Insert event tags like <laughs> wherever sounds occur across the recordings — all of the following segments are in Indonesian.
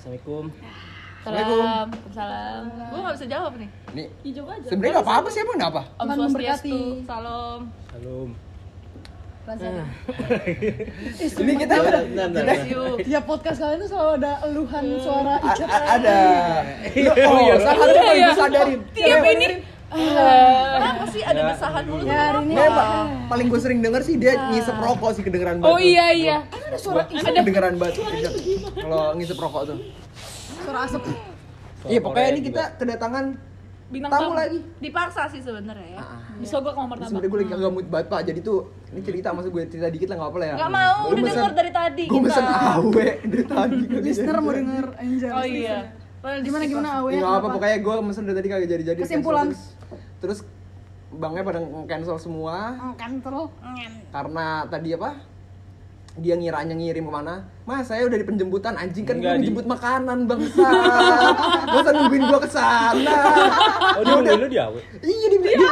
Assalamualaikum. Salam. Salam. Gue gak bisa jawab nih. Nih, Hijau aja. sebenarnya nggak apa-apa sih emang kenapa? Om Swastiastu. Salam. Salam. Rasanya. <laughs> Ini kita Bentar, bentar, bentar. Tiap podcast kalian tuh selalu ada eluhan suara Ica. ada. <laughs> Iya, Oh, iya. saatnya paling Iya. gue sadarin. Tiap ini. Kenapa sih ada Ya. desahan dulu? Ya hari ini paling gue sering denger sih dia ngisep rokok sih kedengeran banget. Oh iya iya. ada suara Gua kedengeran banget kalau ngisep rokok tuh. suara asap. Iya, pokoknya ini kita kedatangan Bintang tamu lagi. Dipaksa sih sebenarnya ya. Disogok sama martabak. Sebenarnya gue lagi gak mood banget pak, jadi tuh ini cerita maksud gue cerita dikit lah nggak apa lah ya. Gak mau, Gua udah mesen- denger dari tadi Gue mesen awe dari tadi. Listener mau denger Angel. Oh iya. Gimana gimana awe? Ya nggak apa, pokoknya gue mesen dari tadi kagak jadi-jadi. Kesimpulan. cancel Terus, terus banknya pada cancel semua Oh, Kantor. karena tadi apa? Dia ngiranya ngirim ke mana? Mas, saya udah di penjemputan anjing kan gue Enggak, di- dijemput makanan bangsa. <laughs> Masa nungguin gue ke sana? Oh, dia nungguin lu di awe. Iya dia, dia, dia,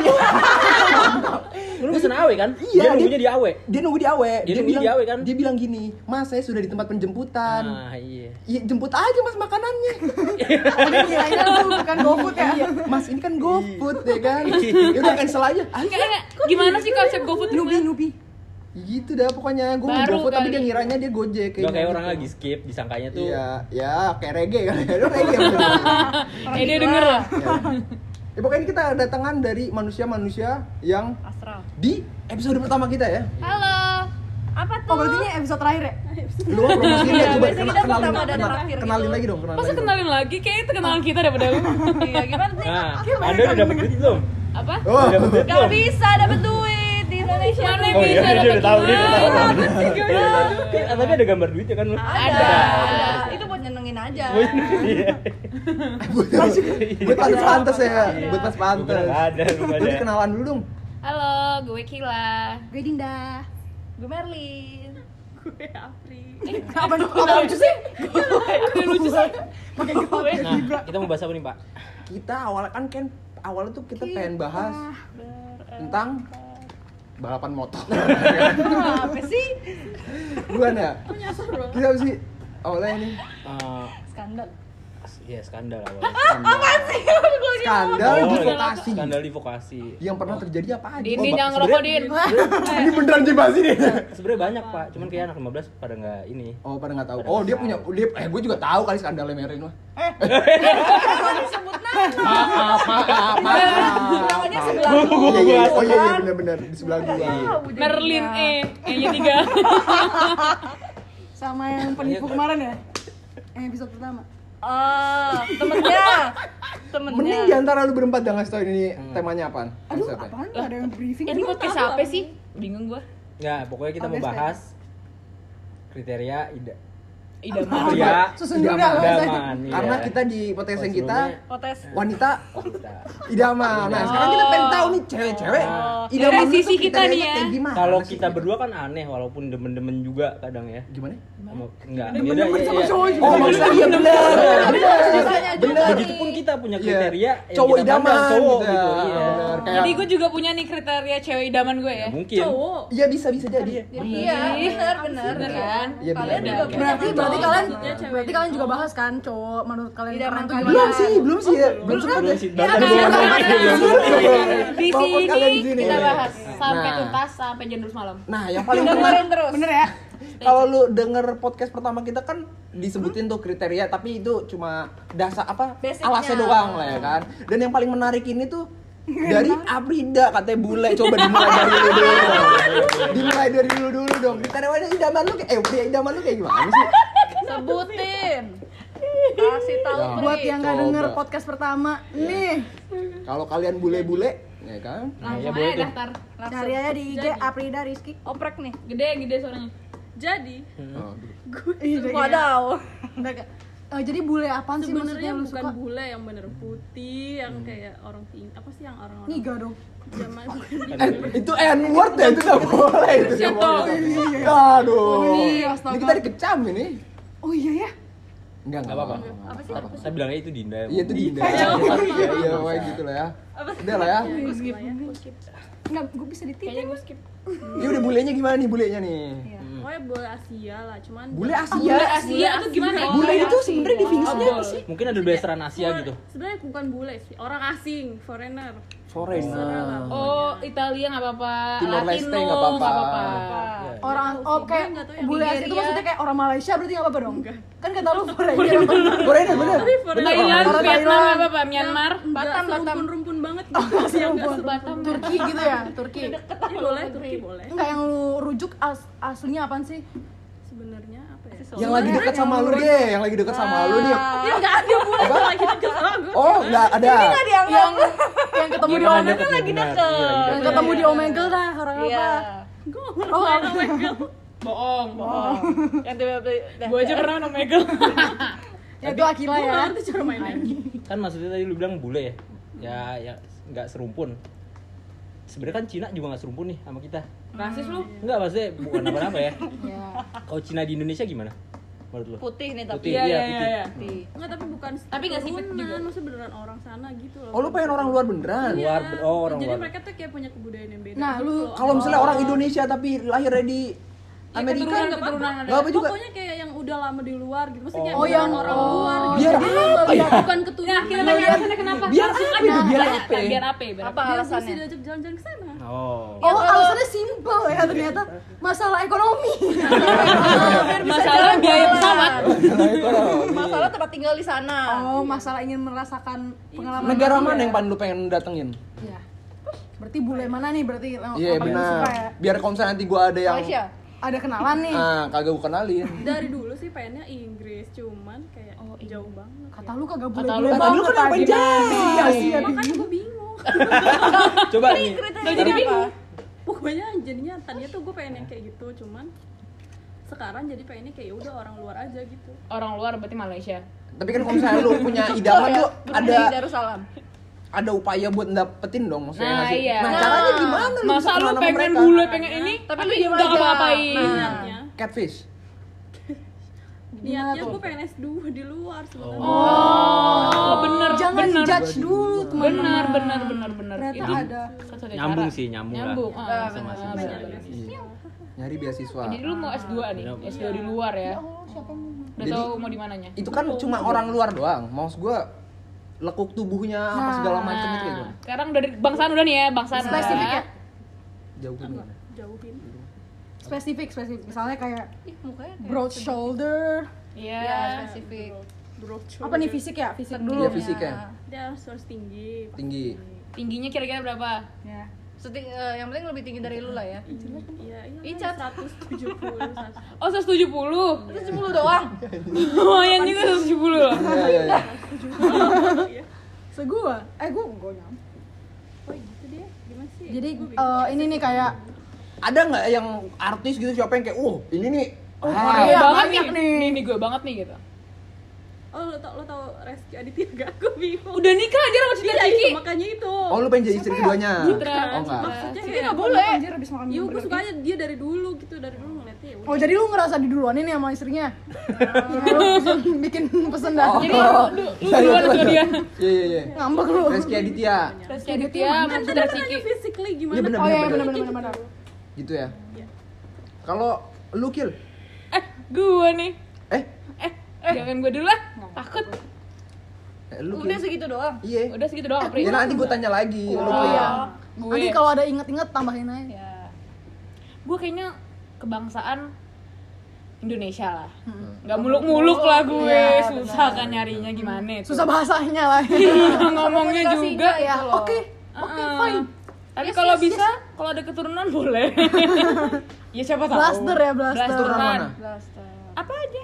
<laughs> Lu pesen awe kan? Iya, Dia dia- nunggunya di awe. dia nunggu di awe. Dia nunggu bilang, di awe, kan? Dia bilang gini, Mas saya sudah di tempat penjemputan. Ah, iya. Iya jemput aja mas makanannya. <laughs> Ini kirain tuh bukan GoFood ya. Iya, mas ini kan GoFood ya kan. Iya. Ya udah cancel aja. Enggak. Gimana sih konsep GoFood? Nubi nubi. Gitu dah pokoknya. Gue mau GoFood tapi dia ngiranya dia Gojek Gak kayak gitu. orang lagi skip, disangkanya tuh Iya, ya kayak reggae kan. <laughs> Lu reggae. Eh <laughs> dia denger lah. Ya. Ya, pokoknya ini kita kedatangan dari manusia-manusia yang Astral. di episode pertama kita ya. Halo. Apa tuh? Oh berarti ini episode terakhir ya? Lu promosiin ya, coba biasanya kena- kita kenalin, pertama dan kenal- terakhir kenalin gitu. lagi dong, kenalin Masa lagi dong. kenalin lagi? Kayaknya itu kenalan kita daripada lu. Iya, gimana sih? Nah, Anda udah dapet duit belum? Apa? Oh, Udah dapet duit Gak belum? bisa dapet duit Indonesia. Mana Oh bisa iya, dia dapet udah tahu, dia udah tahu. duit? Iya, Ah, Tapi ada gambar duitnya kan? Ada. ada. Itu buat nyenengin aja. Iya. buat buat pantas pantas ya, buat pas pantas. ada, ada. kenalan dulu dong. Halo, gue Kila. Gue Dinda. Gue Merlin. Apa apa lucu sih? Gue lucu sih. Pakai gue. Nah, kita mau bahas apa nih, Pak? Kita awalnya kan kan awalnya tuh kita pengen bahas tentang balapan motor. <laughs> Apa sih? Bukan ya? Kita sih? Awalnya ini Eh, Skandal. Iya, skandal awalnya. <laughs> skandal Oh, di iya. vokasi. Skandal di vokasi. Yang pernah terjadi apa aja? Din, Oh, Pak, jangan ngerokok, Din. Ini beneran dibahas ini. Sebenarnya banyak, Pak. Cuman kayak anak 15 pada nggak ini. Oh, pada nggak tahu. Oh, dia punya dia eh gue juga tahu kali skandalnya Merin mah. <laughs> Disebut nama. Maaf, maaf, maaf. Namanya sebelah Gua- lu. gua- Iya, iya, gua- oh iya, iya benar-benar di sebelah gua. Tahu dia. Merlin E. E-nya tiga. <laughs> Sama yang penipu kemarin ya? Yang episode pertama. Oh, temennya. <laughs> Temennya. Mending di antara lu berempat jangan ngasih tau ini temanya apaan. Aduh, apaan? Ada yang briefing. Ini podcast apa sih? Bingung gue. Nggak, pokoknya kita mau bahas kriteria ida Idaman. Iya. Susun dulu Idaman. idaman. iya. Karena kita di podcast yang kita Potes. wanita Kita. idaman. Nah, sekarang kita pengen tahu nih cewek-cewek Oh. idaman Dari sisi kita kriterianya nih ya. Kalau sih? kita berdua kan aneh walaupun demen-demen juga kadang ya. gimana? Enggak. Beda, sama iya, cowok. Oh, maksudnya iya benar. Benar. Begitupun kita punya Iya. kriteria Cowok kita idaman cowok gitu. ya. Jadi gue juga punya nih kriteria cewek idaman gue ya. Ya, mungkin. Iya bisa bisa jadi. Iya, benar, benar, kan? Kalian juga. Berarti berarti cowok. kalian berarti kalian juga bahas kan cowok menurut kalian keren tuh kalian. gimana? Belum sih, belum sih ya. Belum ya. sih. Kan. Di sini kita bahas sampai Nah. tuntas sampai jam 12 malam. Nah, yang paling Dengerin terus. Bener ya? kalau lu denger podcast pertama kita kan disebutin tuh kriteria tapi itu cuma dasar apa Basicnya. alasnya doang lah ya kan dan yang paling menarik ini tuh dari Aprida katanya bule coba dimulai dari lu dulu dong. dimulai dari lu dulu dong kriteria idaman lu kayak eh pria idaman lu kayak gimana sih Sebutin. Kasih tahu Ya. Pri. Buat yang nggak Coba. denger podcast pertama, nih kalau kalian bule-bule ya kan Langsung ya, boleh aja daftar. cari aja di IG Aprida Rizky. Oprek nih. Gede gede suaranya. Jadi oh, Wadaw. Eh, jadi bule apaan sih sebenarnya bukan suka? bule yang bener putih yang kayak orang tinggi apa sih yang orang-orang Niga dong. zaman bukan <laughs> eh, itu n word ya itu nggak boleh itu nggak boleh aduh Iya, ini astaga. kita dikecam ini Oh iya ya. enggak Enggak apa-apa. Apa sih? apa Saya bilangnya itu Dinda. Iya itu Dinda. Iya iya kayak gitu lah ya. Udah lah ya. Enggak, gue bisa ditit. Kayaknya gue skip. Ini udah bulenya gimana nih bulenya nih? Hmm, pokoknya bule Asia lah cuman Bule Asia. Bule Asia tuh gimana ya? Bule itu sebenarnya definisinya Oh, apa bol. sih? Mungkin ada blasteran Asia gitu. sebenarnya bukan bule sih orang asing foreigner Foreigner. Oh, Italia nggak apa-apa. Timor Leste Latino nggak apa-apa. Ya. Orang oh tahu yang bule Asia itu maksudnya kayak orang Malaysia berarti nggak apa-apa dong? Kan kata lu foreigner. Foreigner bener. Thailand, Vietnam nggak apa-apa, Myanmar. Batam Batam banget gitu yang nggak Batam. Turki gitu ya, Turki. Iya, boleh Turki boleh Enggak yang lu rujuk as aslinya apaan sih? sebenarnya apa ya Yang lagi dekat sama lu deh, yang lagi dekat sama lu nih. ya nggak ada bule yang lagi deket sama gue Oh, enggak ada. Yang yang ketemu di benar, Omegle deket, lagi deket. Yang deket. ketemu di Omegle dah orang apa? gue nggak Oh, pernah Omegle Bohong. Yang tiba-tiba Gue aja pernah main Omegle. <laughs> Ya itu Akila gue ya. nggak ngerti cara mainnya Kan maksudnya tadi lu bilang bule ya. Ya ya nggak serumpun. Sebenarnya kan Cina juga nggak serumpun nih sama kita. Rasis lu? Enggak maksudnya bukan apa-apa ya. <laughs> Iya. Kalau Cina di Indonesia gimana? Menurut lu? putih nih tapi Putih, Iya, iya, iya, putih. iya. putih. Nggak, tapi bukan Tapi nggak sipit keturunan, juga. maksudnya beneran orang sana gitu loh Oh, lu pengen orang luar beneran? Iya. Luar, oh orang jadi luar. mereka tuh kayak punya kebudayaan yang beda Nah, gitu lu. Kalau misalnya orang Indonesia tapi lahirnya di Ya, Amerika, keturunan, keturunan ada. Gak apa juga. pokoknya kayak yang udah lama di luar gitu maksudnya Oh, yang- orang oh. luar gitu. Biar Jadi apa ya? bukan keturunan Nah, kita tanya alasannya kenapa? Biar apa itu? Biar Tanya, apa? Biar apa? Biar Apa apa? biar gue alasannya? sih diajak jalan-jalan ke sana Oh. Oh, alasannya simpel ya ternyata masalah ekonomi. <laughs> Masalah biaya pesawat. Masalah tempat tinggal di sana. Oh, masalah ingin merasakan pengalaman Negara baru mana ya? yang paling lu pengen datengin? Iya. Berarti bule mana nih berarti yang Iya paling lu suka ya? benar. Biar kalau misalnya nanti gua ada yang Malaysia. Ada kenalan nih. ah kagak gua kenalin. dari dulu sih pengennya Inggris cuman kayak jauh banget Kata lu kagak Kata bule-bule lu- Kata lu kenapa jadi? Iya sih ya. makanya gue bingung <laughs> Coba nih. Jadi bingung. pokoknya jadinya tadinya tuh gue pengen yang kayak gitu cuman sekarang jadi pengennya kayak ya udah orang luar aja gitu Orang luar berarti Malaysia. Tapi kan kalau misalnya lu punya <laughs> idaman tuh Ada ada Darussalam. ada upaya buat dapetin dong maksudnya Nah, iya. Nah, caranya gimana lu Masa lu pengen bule pengen ini, Tapi tapi lu aja. ngapa-ngapain. niatnya Catfish. Niatnya gue pengen S2 di luar sebenarnya Oh, bener, Jangan bener. judge dulu teman. Bener, bener, bener, bener. Ternyata Itu ada. Nyambung cara. sih, nyambung lah. Nyambung. ah. Sama Ah, sih. bener. Iya. Nyari beasiswa. Jadi lu mau S2 nih, S2 di luar ya. Udah Jadi- tahu mau di mananya? Itu kan cuma orang luar doang. Maksud gua lekuk tubuhnya apa segala macam itu kayak Nah, gimana? sekarang udah di bangsaan udah nih ya, bangsaan udah. Spesifik ya? Jauhin gimana? jauhin Spesifik, spesifik. Misalnya kayak Ih, mukanya kayak broad shoulder. Iya. Ya, spesifik. broad Apa nih fisik ya? Fisik dulu. Iya fisiknya. dia harus harus tinggi pasti. Tinggi. Tingginya kira-kira berapa? Ya. Seting- eh, yang penting lebih tinggi dari lu lah ya. iya iya Icat. 170 170 <laughs> Oh, 170. Itu 10 doang. Lumayan juga 170 loh. Iya iya iya. <laughs> Segua. Eh, gua gua nyam. oh gitu dia gimana sih Jadi eh, ini nih kayak Ada nggak yang artis gitu siapa yang kayak, "Uh, ini nih Oh, ah, Gue Iya, banget banyak nih. nih. Nih, nih gue banget nih gitu. oh lo tau lo tau Reski Aditya gak gue bingung Udah nikah aja sama Cita iya Ciki. makanya itu Oh, lu pengen jadi istri keduanya? Citra. Oh, enggak. maksudnya Ciki kayak nggak boleh. Anjir habis makan Iya, gue suka aja dia dari dulu gitu, dari dulu ngeliatnya ya. Oh, jadi lu ngerasa diduluanin nih sama istrinya? Lu <laughs> pesen- bikin pesen dah. Oh. Jadi lu, lu duluan sama dia. Iya iya iya. Ngambek lu. Reski Aditya. Rizky Aditya sama Kan Citra tadi Ciki. physically gimana? Iya, Oh iya, bener, benar benar benar. Gitu. Ya. Kalau lu kill, Eh, gue nih. eh, Eh, jangan gue dulu lah. Takut. eh lu Udah kill. segitu doang. Iya. Udah segitu doang, Pri. Ya nanti gue tanya lagi. Lu Oh kill. iya. Gue. Nanti kalau ada inget-inget tambahin aja. Ya. gue kayaknya kebangsaan Indonesia lah. Nggak muluk-muluk lah gue. Iya, Susah kan nyarinya gimana itu. Susah bahasanya lah. Iya, ngomongnya juga. ya, oke. Oke, fine. Tapi kalau bisa, kalau ada keturunan boleh. <laughs> ya siapa tahu. Blaster ya, blaster. Blasteran. mana? Blaster. Apa aja?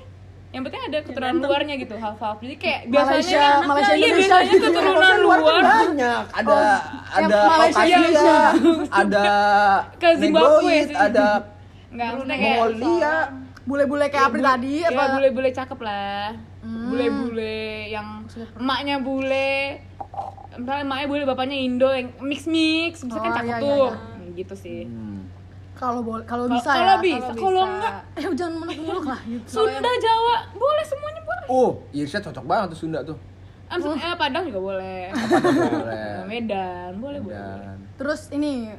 Yang penting ada keturunan luarnya gitu, half-half. Jadi kayak biasanya Malaysia, nih, Malaysia, iya, Indonesia biasanya gitu. keturunan Maksudnya luar kan luar. banyak. Ada yang ada Malaysia, Caucasia, Indonesia. ada <laughs> Ke Zimbabwe ada Enggak, maksudnya kayak Mongolia. Bule-bule kayak Apri tadi ya apa? bule-bule cakep lah. Hmm. Bule-bule yang emaknya bule. Misalnya emaknya bule, bapaknya Indo yang mix-mix, bisa kan Oh, cakep iya, iya, tuh. iya. Hmm, Gitu sih. Kalau boleh, kalau bisa kalau ya. bisa, Kalau enggak Eh, jangan muluk-muluk lah gitu. Sunda, Jawa, boleh semuanya boleh. Oh, Irsyad cocok banget tuh Sunda tuh. Eh, Padang juga boleh. Boleh. <laughs> Medan, boleh boleh. Dan Terus ini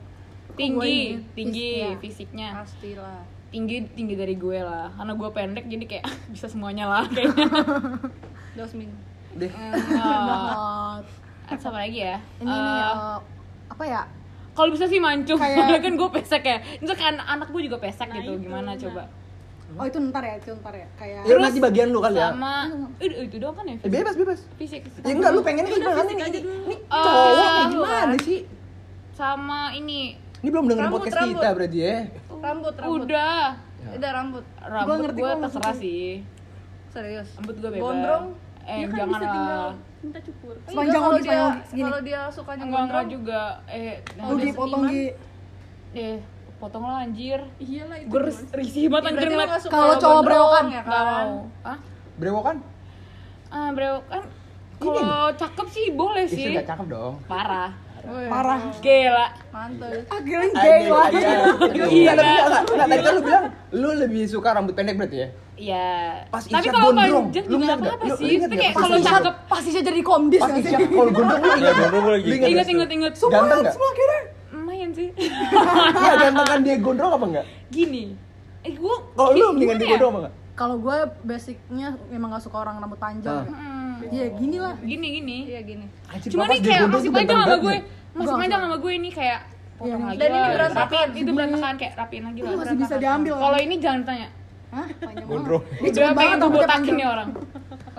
Tinggi, Boleh. tinggi iya. fisiknya. Pastilah. tinggi tinggi dari gue lah karena gue pendek jadi kayak <laughs> bisa semuanya lah kayaknya <laughs> Dosmin. Deh. Oh, Banget. apa lagi ya ini nih Eh, eh, apa ya kalau bisa sih mancung Kayak- <laughs> soalnya kan gue pesek ya itu kan anak gue juga pesek Nah, gitu itu, gimana nah. coba oh itu ntar ya itu ntar ya kayak Ya nanti bagian lu kali ya. sama eh, itu doang kan ya Eh, bebas bebas. fisik Ya enggak lu pengen Udah, gimana fisik nih? dulu. Ini Oh, cowok kayak fisik gimana sih? sama ini Ini belum dengerin Rambut, podcast rambut. kita berarti ya. Rambut, rambut. udah Udah rambut. rambut ngerti gue kok terserah sih Serius. rambut gue bebas Gondrong? eh ya kan jangan bisa tinggal lah minta cukur Sepanjang kalau dia kalau dia sukanya enggak enggak juga eh Oh, dipotong seniman. Gi eh potong lah anjir iyalah itu gue risih banget Ya, anjir ngeliat Kalau cowok brewokan? ya kan? mau ah Brewokan? ah bro kan kalau cakep sih boleh Ih, sih enggak cakep dong. parah parah gila Mantul. lah iya. Gila. Enggak, tapi tadi kan lu bilang lu lebih suka rambut pendek berarti ya? Iya. Pas Tapi kalau gondrong, lu ingat Lu- sih. lu ingat nggak? kayak kalau cakep pasti saya jadi komdis Pas Isya kalau gondrong lu Iya, ingat gondrong lagi. Ingat inget inget. Ganteng nggak? sebelah kiri Lumayan sih. Iya ganteng kan dia gondrong apa enggak? Gini. Eh gua Kalau lu mendingan dia ya? gondrong apa enggak? kalau gue basicnya memang gak suka orang rambut panjang Nah. Hmm. iya gini lah Gini gini. Iya gini. Cuma nih kayak masih panjang sama gue. nih. Masih Gua panjang sama gue ini kayak potong Iya, lagi dan ini berantakan. Itu berantakan kayak rapiin lagi lah. Itu masih bisa diambil kan? Kalau ini jangan tanya. Hah? panjang Gondrong. cepet pengen banget rambutnya botakin nih orang.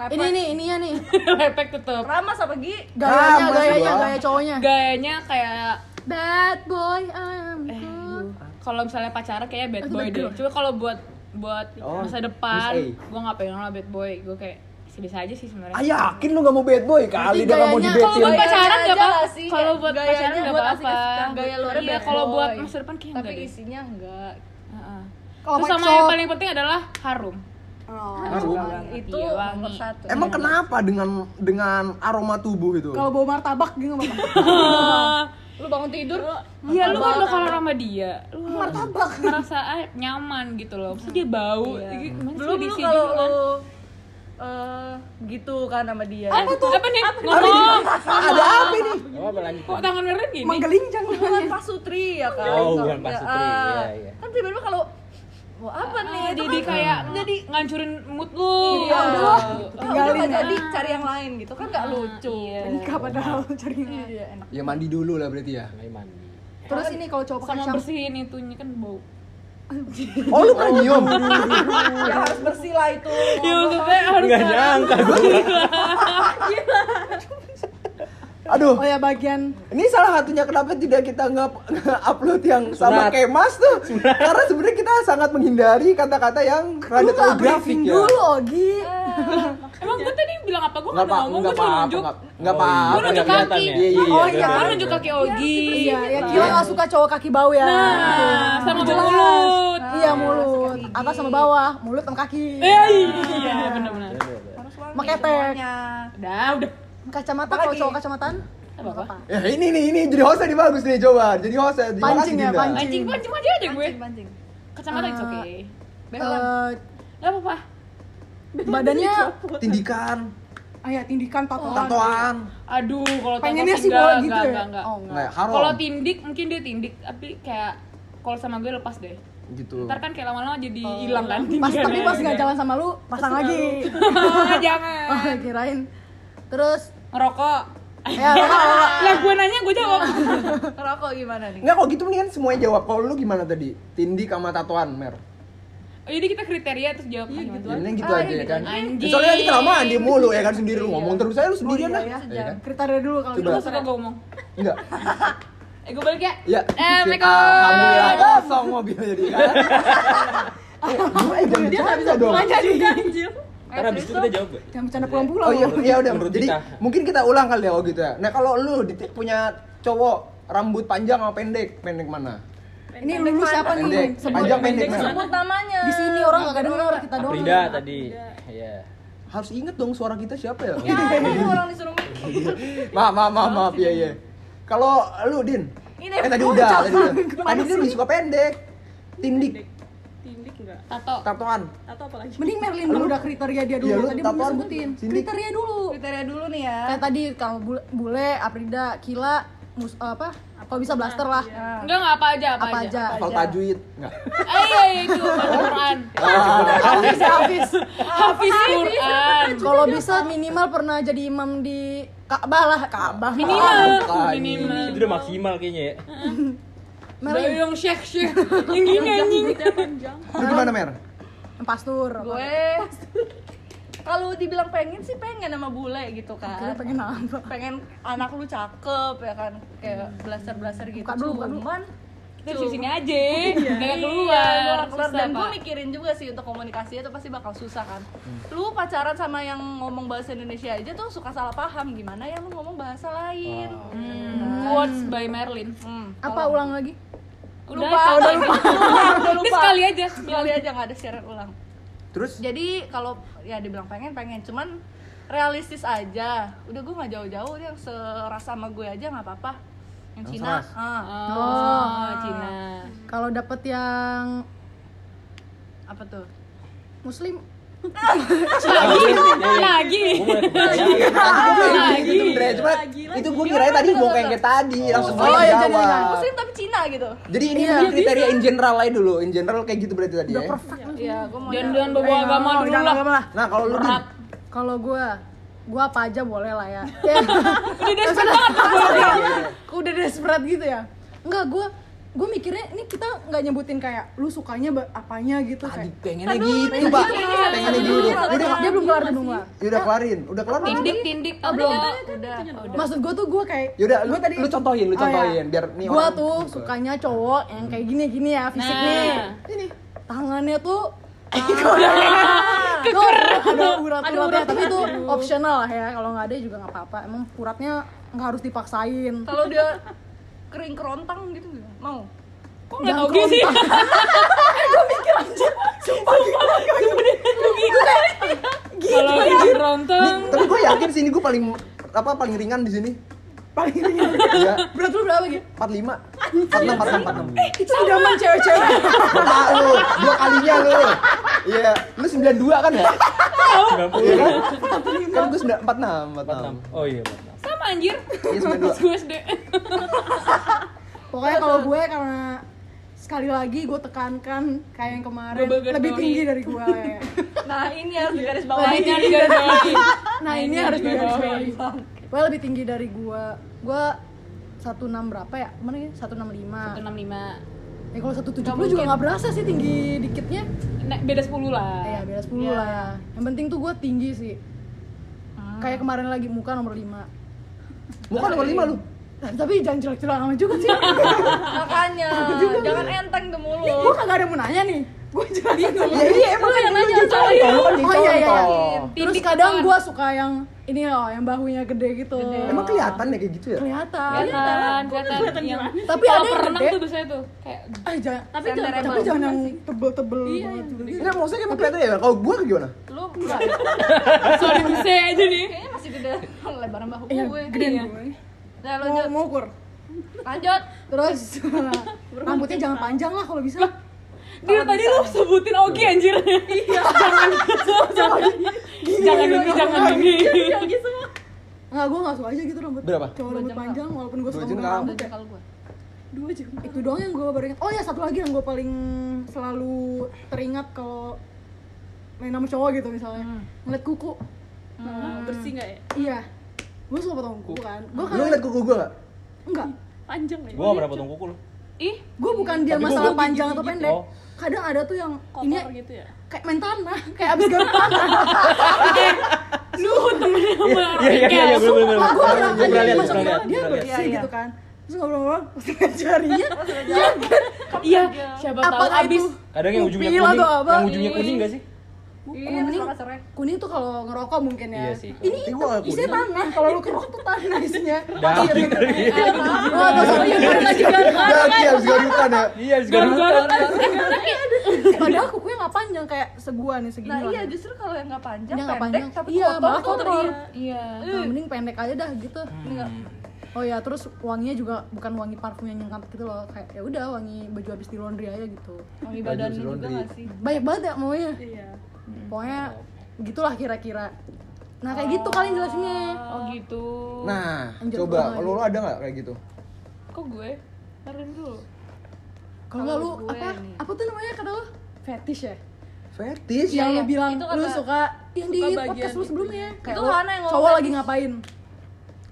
ini nih ininya nih Lepek tetep. Ramas apa Gi? gayanya Ramas gayanya gua. gaya cowoknya Gayanya kayak bad boy I'm eh good kalau misalnya pacaran kayaknya bad boy deh. Coba kalau buat buat Oh, masa depan, gue nggak pengen lah bad boy. Gue kayak bisa aja sih sebenarnya. Ah yakin lu gak mau bad boy kali dia gak mau gayanya- di Kalau buat pacaran aja apa. Kalau kayak buat gayanya pacaran nggak buat apa-apa. gaya luarnya Iya, bad kalau buat masa depan kayak Tapi enggak deh. isinya enggak. Kalau Terus sama yang sok. paling penting adalah harum. Oh. Harum. Itu Iya, wangi. nomor satu. Emang kenapa dengan dengan aroma tubuh itu? kalau bawa martabak gitu <laughs> <laughs> Lu bangun tidur, Iya, lu kan udah kalau sama dia, lu martabak merasa ah, nyaman gitu loh. Terus dia bau. Iya. Belum lu kalau lu eh gitu kan sama dia. apa tuh? Apa nih? Ngomong. Ada apa nih? Oh, apa lanjut? Kok tangan merah gini? menggelinjang Bukan Pasutri ya kan? Oh, bukan Pak Sutri, ah. iya, iya. Kan tiba-tiba kalau mau apa nih? Ah, Itu jadi kan kayak jadi ngancurin mood lu. Iya, Ah, udah ah, tinggalin udah. jadi cari yang lain gitu kan nggak lucu. Iya. nikah padahal cari Iya, enak. Ya mandi dulu lah berarti ya. Mulai mandi. terus ini kalau cowok pakai shampoo bersihin itunya kan bau. Oh lu pernah nyium? <laughs> Ya harus bersih lah itu. Ya maksudnya harus Nggak nyangka gue. <laughs> <laughs> Aduh, oh ya bagian ini salah satunya kenapa tidak kita nge upload yang sama Surat. kemas tuh? Karena sebenarnya kita sangat menghindari kata-kata yang rada nggak terlalu grafik ya. dulu Ogi Emang gue tadi bilang apa? Gue Nggak nggak apa, ngomong, nggak gue cuma nunjuk. nggak- nggak Oh, apa-apa. iya. Gue nunjuk Kelihatan kaki. ya? Iya, iya, Oh, iya. iya. Gue nunjuk kaki Ogi. iya ya Kira nggak suka cowok kaki bau ya Nah, sama mulut. iya mulut atas sama bawah mulut sama kaki Eh, iya, benar-benar. Semuanya. Udah, udah. Kacamata kalau cowok kacamataan Apa apa? Ya ini nih, ini jadi hostnya nih bagus nih, coba. Jadi hostnya, terima Pancing ya, pancing. Anjing, pancing aja aja gue. Pancing, pancing. Kacamata itu oke. Eh, Gak apa-apa. badannya Tindikan, ah ya tindikan tatoan tatoan. Aduh, kalau tato pengennya sih enggak, gitu enggak, ya enggak, enggak. oh enggak. Kalau tindik mungkin dia tindik, tapi kayak kalau sama gue lepas deh. gitu. Ntar kan kayak lama-lama jadi hilang kan pas tapi pas nggak jalan sama lu pasang lagi <laughs> Jangan. oh kirain terus Ngerokok. ya rokok Lah gue nanya gue jawab. <laughs> Ngerokok gimana nih? Enggak kok gitu mendingan semuanya jawab. Kalau lu gimana tadi? Tindik sama tatoan, Mer. Oh, jadi kita kriteria terus jawab iya, gitu. Ya, mending gitu Ah, aja iya, ya kan. Anjing. Soalnya nanti kelamaan dia mulu ya kan sendiri lu ngomong terus saya lu sendirian iya, dah. iya. Ya kan? kriteria dulu kalau. Lu gitu suka gue ngomong. Enggak. <laughs> Eh gue balik ya. Ya. Eh, Assalamualaikum. Alhamdulillah kosong mobil jadi kan. <laughs> Eh, ya, jangan bercanda dong. jadi ganjil Karena abis itu kita jawab. Gue. jangan bercanda pulang-pulang Oh iya, iya udah. Menurut Jadi kita. mungkin kita ulang kali ya oh gitu ya. Nah, kalau lu punya cowok rambut panjang sama pendek, pendek mana? ini lulu siapa nih sebut Panjang pendek. Sebut namanya. di sini orang nggak denger kita doang Frida tadi. Iya. Harus inget dong suara kita siapa ya? Ya, <laughs> ini orang disuruh mikir. maaf, maaf, maaf, maaf, iya, iya. Kalau lu, Din, Ini eh tadi udah, tadi udah. Tadi dia suka pendek, tindik, tindik enggak Tato. tatoan. atau apa lagi? Mending Merlin dulu. Udah kriteria dia dulu. Iya, lu tadi belum Cindy. kriteria dulu. Kriteria dulu nih ya. kayak tadi kalau bule, bule Aprida Kila mus apa? Kalau bisa blaster lah. Enggak enggak apa aja, apa, apa aja. aja. Hafal tajwid enggak? Eh iya, iya, itu Al-Qur'an. <laughs> Hafiz Hafiz. Hafiz Quran. kalau bisa minimal pernah jadi imam di Ka'bah lah. Ka'bah. Minimal, Ah, minimal. Itu udah maksimal kayaknya ya. Dari yang syekh syekh yang gini anjing. panjang. Lu gimana, Mer? pastur. Gue. Kalau dibilang pengen sih pengen sama bule gitu Kira kan pengen apa? Pengen anak lu cakep ya kan? Kayak blaster blaster gitu. Buka dulu, buka dulu. cuman Terus di sini aja, nggak Iya, keluar. keluar, keluar. Dan gue mikirin juga sih untuk komunikasi itu pasti bakal susah kan. Lu pacaran sama yang ngomong bahasa Indonesia aja tuh suka salah paham. Gimana yang lu ngomong bahasa lain? Hmm, Quotes by Merlin. Hmm, apa kalau- ulang lagi <laughs> Udah, lupa. udah lupa. Udah Ini lupa. Sekali aja. sekali aja nggak ada siaran ulang. Terus? Jadi kalau ya dibilang pengen pengen. Cuman realistis aja. Udah gue nggak jauh-jauh yang serasa sama gue aja nggak apa-apa. Yang Yang Cina. ah. Oh, Cina. kalau dapet yang apa tuh? Muslim Lagi, lagi. Lagi. itu gue kira tadi gue kayak kayak tadi langsung Oh, gue iya, jadi jawab. muslim tapi Cina gitu. Jadi ini Iya. mungkin kriteria in general aja dulu, in general kayak gitu berarti tadi ya. Iya, gue mau Jangan jangan bawa agama dulu lah. Nah kalau lu kalau gue gue apa aja boleh lah ya. <laughs> Ya Udah desperate banget. <laughs> udah desperate gitu ya. Enggak gue gue mikirnya ini kita nggak nyebutin kayak lu sukanya apanya gitu tadi kayak pengennya gitu, Pak. Pengennya gitu. Udah, dia belum kelar dia belum kelar ya udah kelarin, udah kelar? Tindik, tindik. Oh, belum. udah maksud gue tuh gue kayak Yaudah, lu, tadi lu contohin, lu Oh, contohin iya. biar nih gue tuh suka. sukanya cowok yang kayak gini gini ya fisiknya Nah. ini tangannya tuh <laughs> Tuh, ada urat-uratnya tapi itu optional lah ya kalau nggak ada juga nggak apa-apa emang uratnya nggak harus dipaksain kalau dia kering kerontang gitu mau Kok nggak tau gitu <laughs> sih? Kalau di Nih, kerontang, tapi gue yakin sih ini gue paling apa paling ringan di sini. paling ringan Iya, berat lu berapa gitu 45 46 46 46. itu idaman cewek-cewek Nah, lu dua kalinya lu. Iya, lu 92 kan ya? 90 Iya ya. kan? Gue 46 46. 46. Oh iya, 46. Sama anjir. Iya 92. Gue SD. pokoknya kalau gue karena sekali lagi gue tekankan kayak yang kemarin lebih bawahi. tinggi dari gue ya. nah ini harus digaris Nah, bawahi ini harus garis bawahi. nah ini ini harus digarisbawahi digarisbawahi. gue lebih tinggi dari gue gue 16 berapa ya mana ya 165 165. ya kalau 170 Nggak juga mungkin. nggak berasa sih tinggi dikitnya Nah, beda 10 lah. ya beda 10 Iya. lah ya yang penting tuh gue tinggi sih kayak kemarin lagi muka nomor 5 Muka nomor 5 lu. tapi jangan jelek-jelek amat juga sih. <laughs> Makanya. Jangan enteng tuh mulu. Gue kagak ada yang mau nanya nih. Gue <laughs> jelasin dulu Iya, iya, emang Lu yang kan nanya, lu kan oh iya iya contoh. terus kadang gue suka yang ini loh yang bahunya gede gitu. Emang kelihatan ya kayak gitu ya? kelihatan. Kelihatan, kelihatan. Yang Tapi ada yang gede. tuh biasanya tuh kayak eh jangan tapi jangan tapi jangan yang tebel-tebel banget gitu. Enggak, maksudnya emang kelihatan ya? Kalau gua gimana? lu enggak. Sorry bisa aja nih. <laughs> lebaran bahu iya gue gede Iya. gue. Nah mau lanjut. mau ukur lanjut. Terus? <laughs> Rambutnya jangan panjang lah kalau bisa. Dia tadi lu sebutin Ogi anjir. Iya. <laughs> Jangan jangan jangan Ogi jangan Ogi. Enggak, gue gak suka aja gitu rambut. Berapa? Cowok rambut panjang walaupun gue suka rambut. Ya Dua jam Itu doang yang gue baru ingat. Oh ya satu lagi yang gue paling selalu teringat kalau main sama cowok gitu misalnya. Ngeliat kuku bersih nggak ya? Iya. Gue suka potong kuku kan. Gue Lu kan ngeliat kuku gua gak? Enggak. Panjang ya? Gua nggak pernah potong kuku lu. Ih, Gue bukan dia masalah gua panjang atau pendek. Oh. Kadang ada tuh yang kotor ini gitu ya? kayak main tanah Kayak abis garuk tanah. <laughs> Lu temennya sama Iya, iya, iya, iya, Lah gue pernah Gua pernah lihat, dia bersih Iya, iya. gitu kan. Terus ngobrol-ngobrol Terus jarinya Iya, siapa Apa tahu kayak abis? Kadang yang ujungnya kuning, yang ujungnya Iya. kuning gak sih? Iya serai kuning tuh kalau ngerokok mungkin ya. Iya sih. Ini itu nggak isinya kuning. tanah. Kalau lu kerok tuh tanah isinya. Daging kali. Oh, terus oh iya bener lagi Daki habis garukan ya? Iya, harus garukan. Padahal kukunya nggak panjang kayak segua nih segini. nah iya justru kalau yang nggak panjang pendek panjang. tapi Iya, kotor kotor. iya. Iya. Nah, mending pendek aja dah gitu. Oh ya, terus wanginya juga bukan wangi parfum yang nyengat gitu loh. Kayak ya udah wangi baju habis di laundry aja gitu. wangi badan juga nggak sih Banyak banget ya maunya. iya Pokoknya gitulah kira-kira. Nah, kayak gitu kalian jelasinnya. Oh gitu. Nah, Lanjut coba lagi. kalau lu ada nggak kayak gitu? Kok gue? Taruhin dulu. Kalau nggak lu apa nih. apa tuh namanya kata lu? Fetish ya? Fetish. yang iya. lu bilang Itu lu suka yang di suka bagian podcast lu itu. sebelumnya kayak Itu Hana yang ngomong cowok fetish. lagi ngapain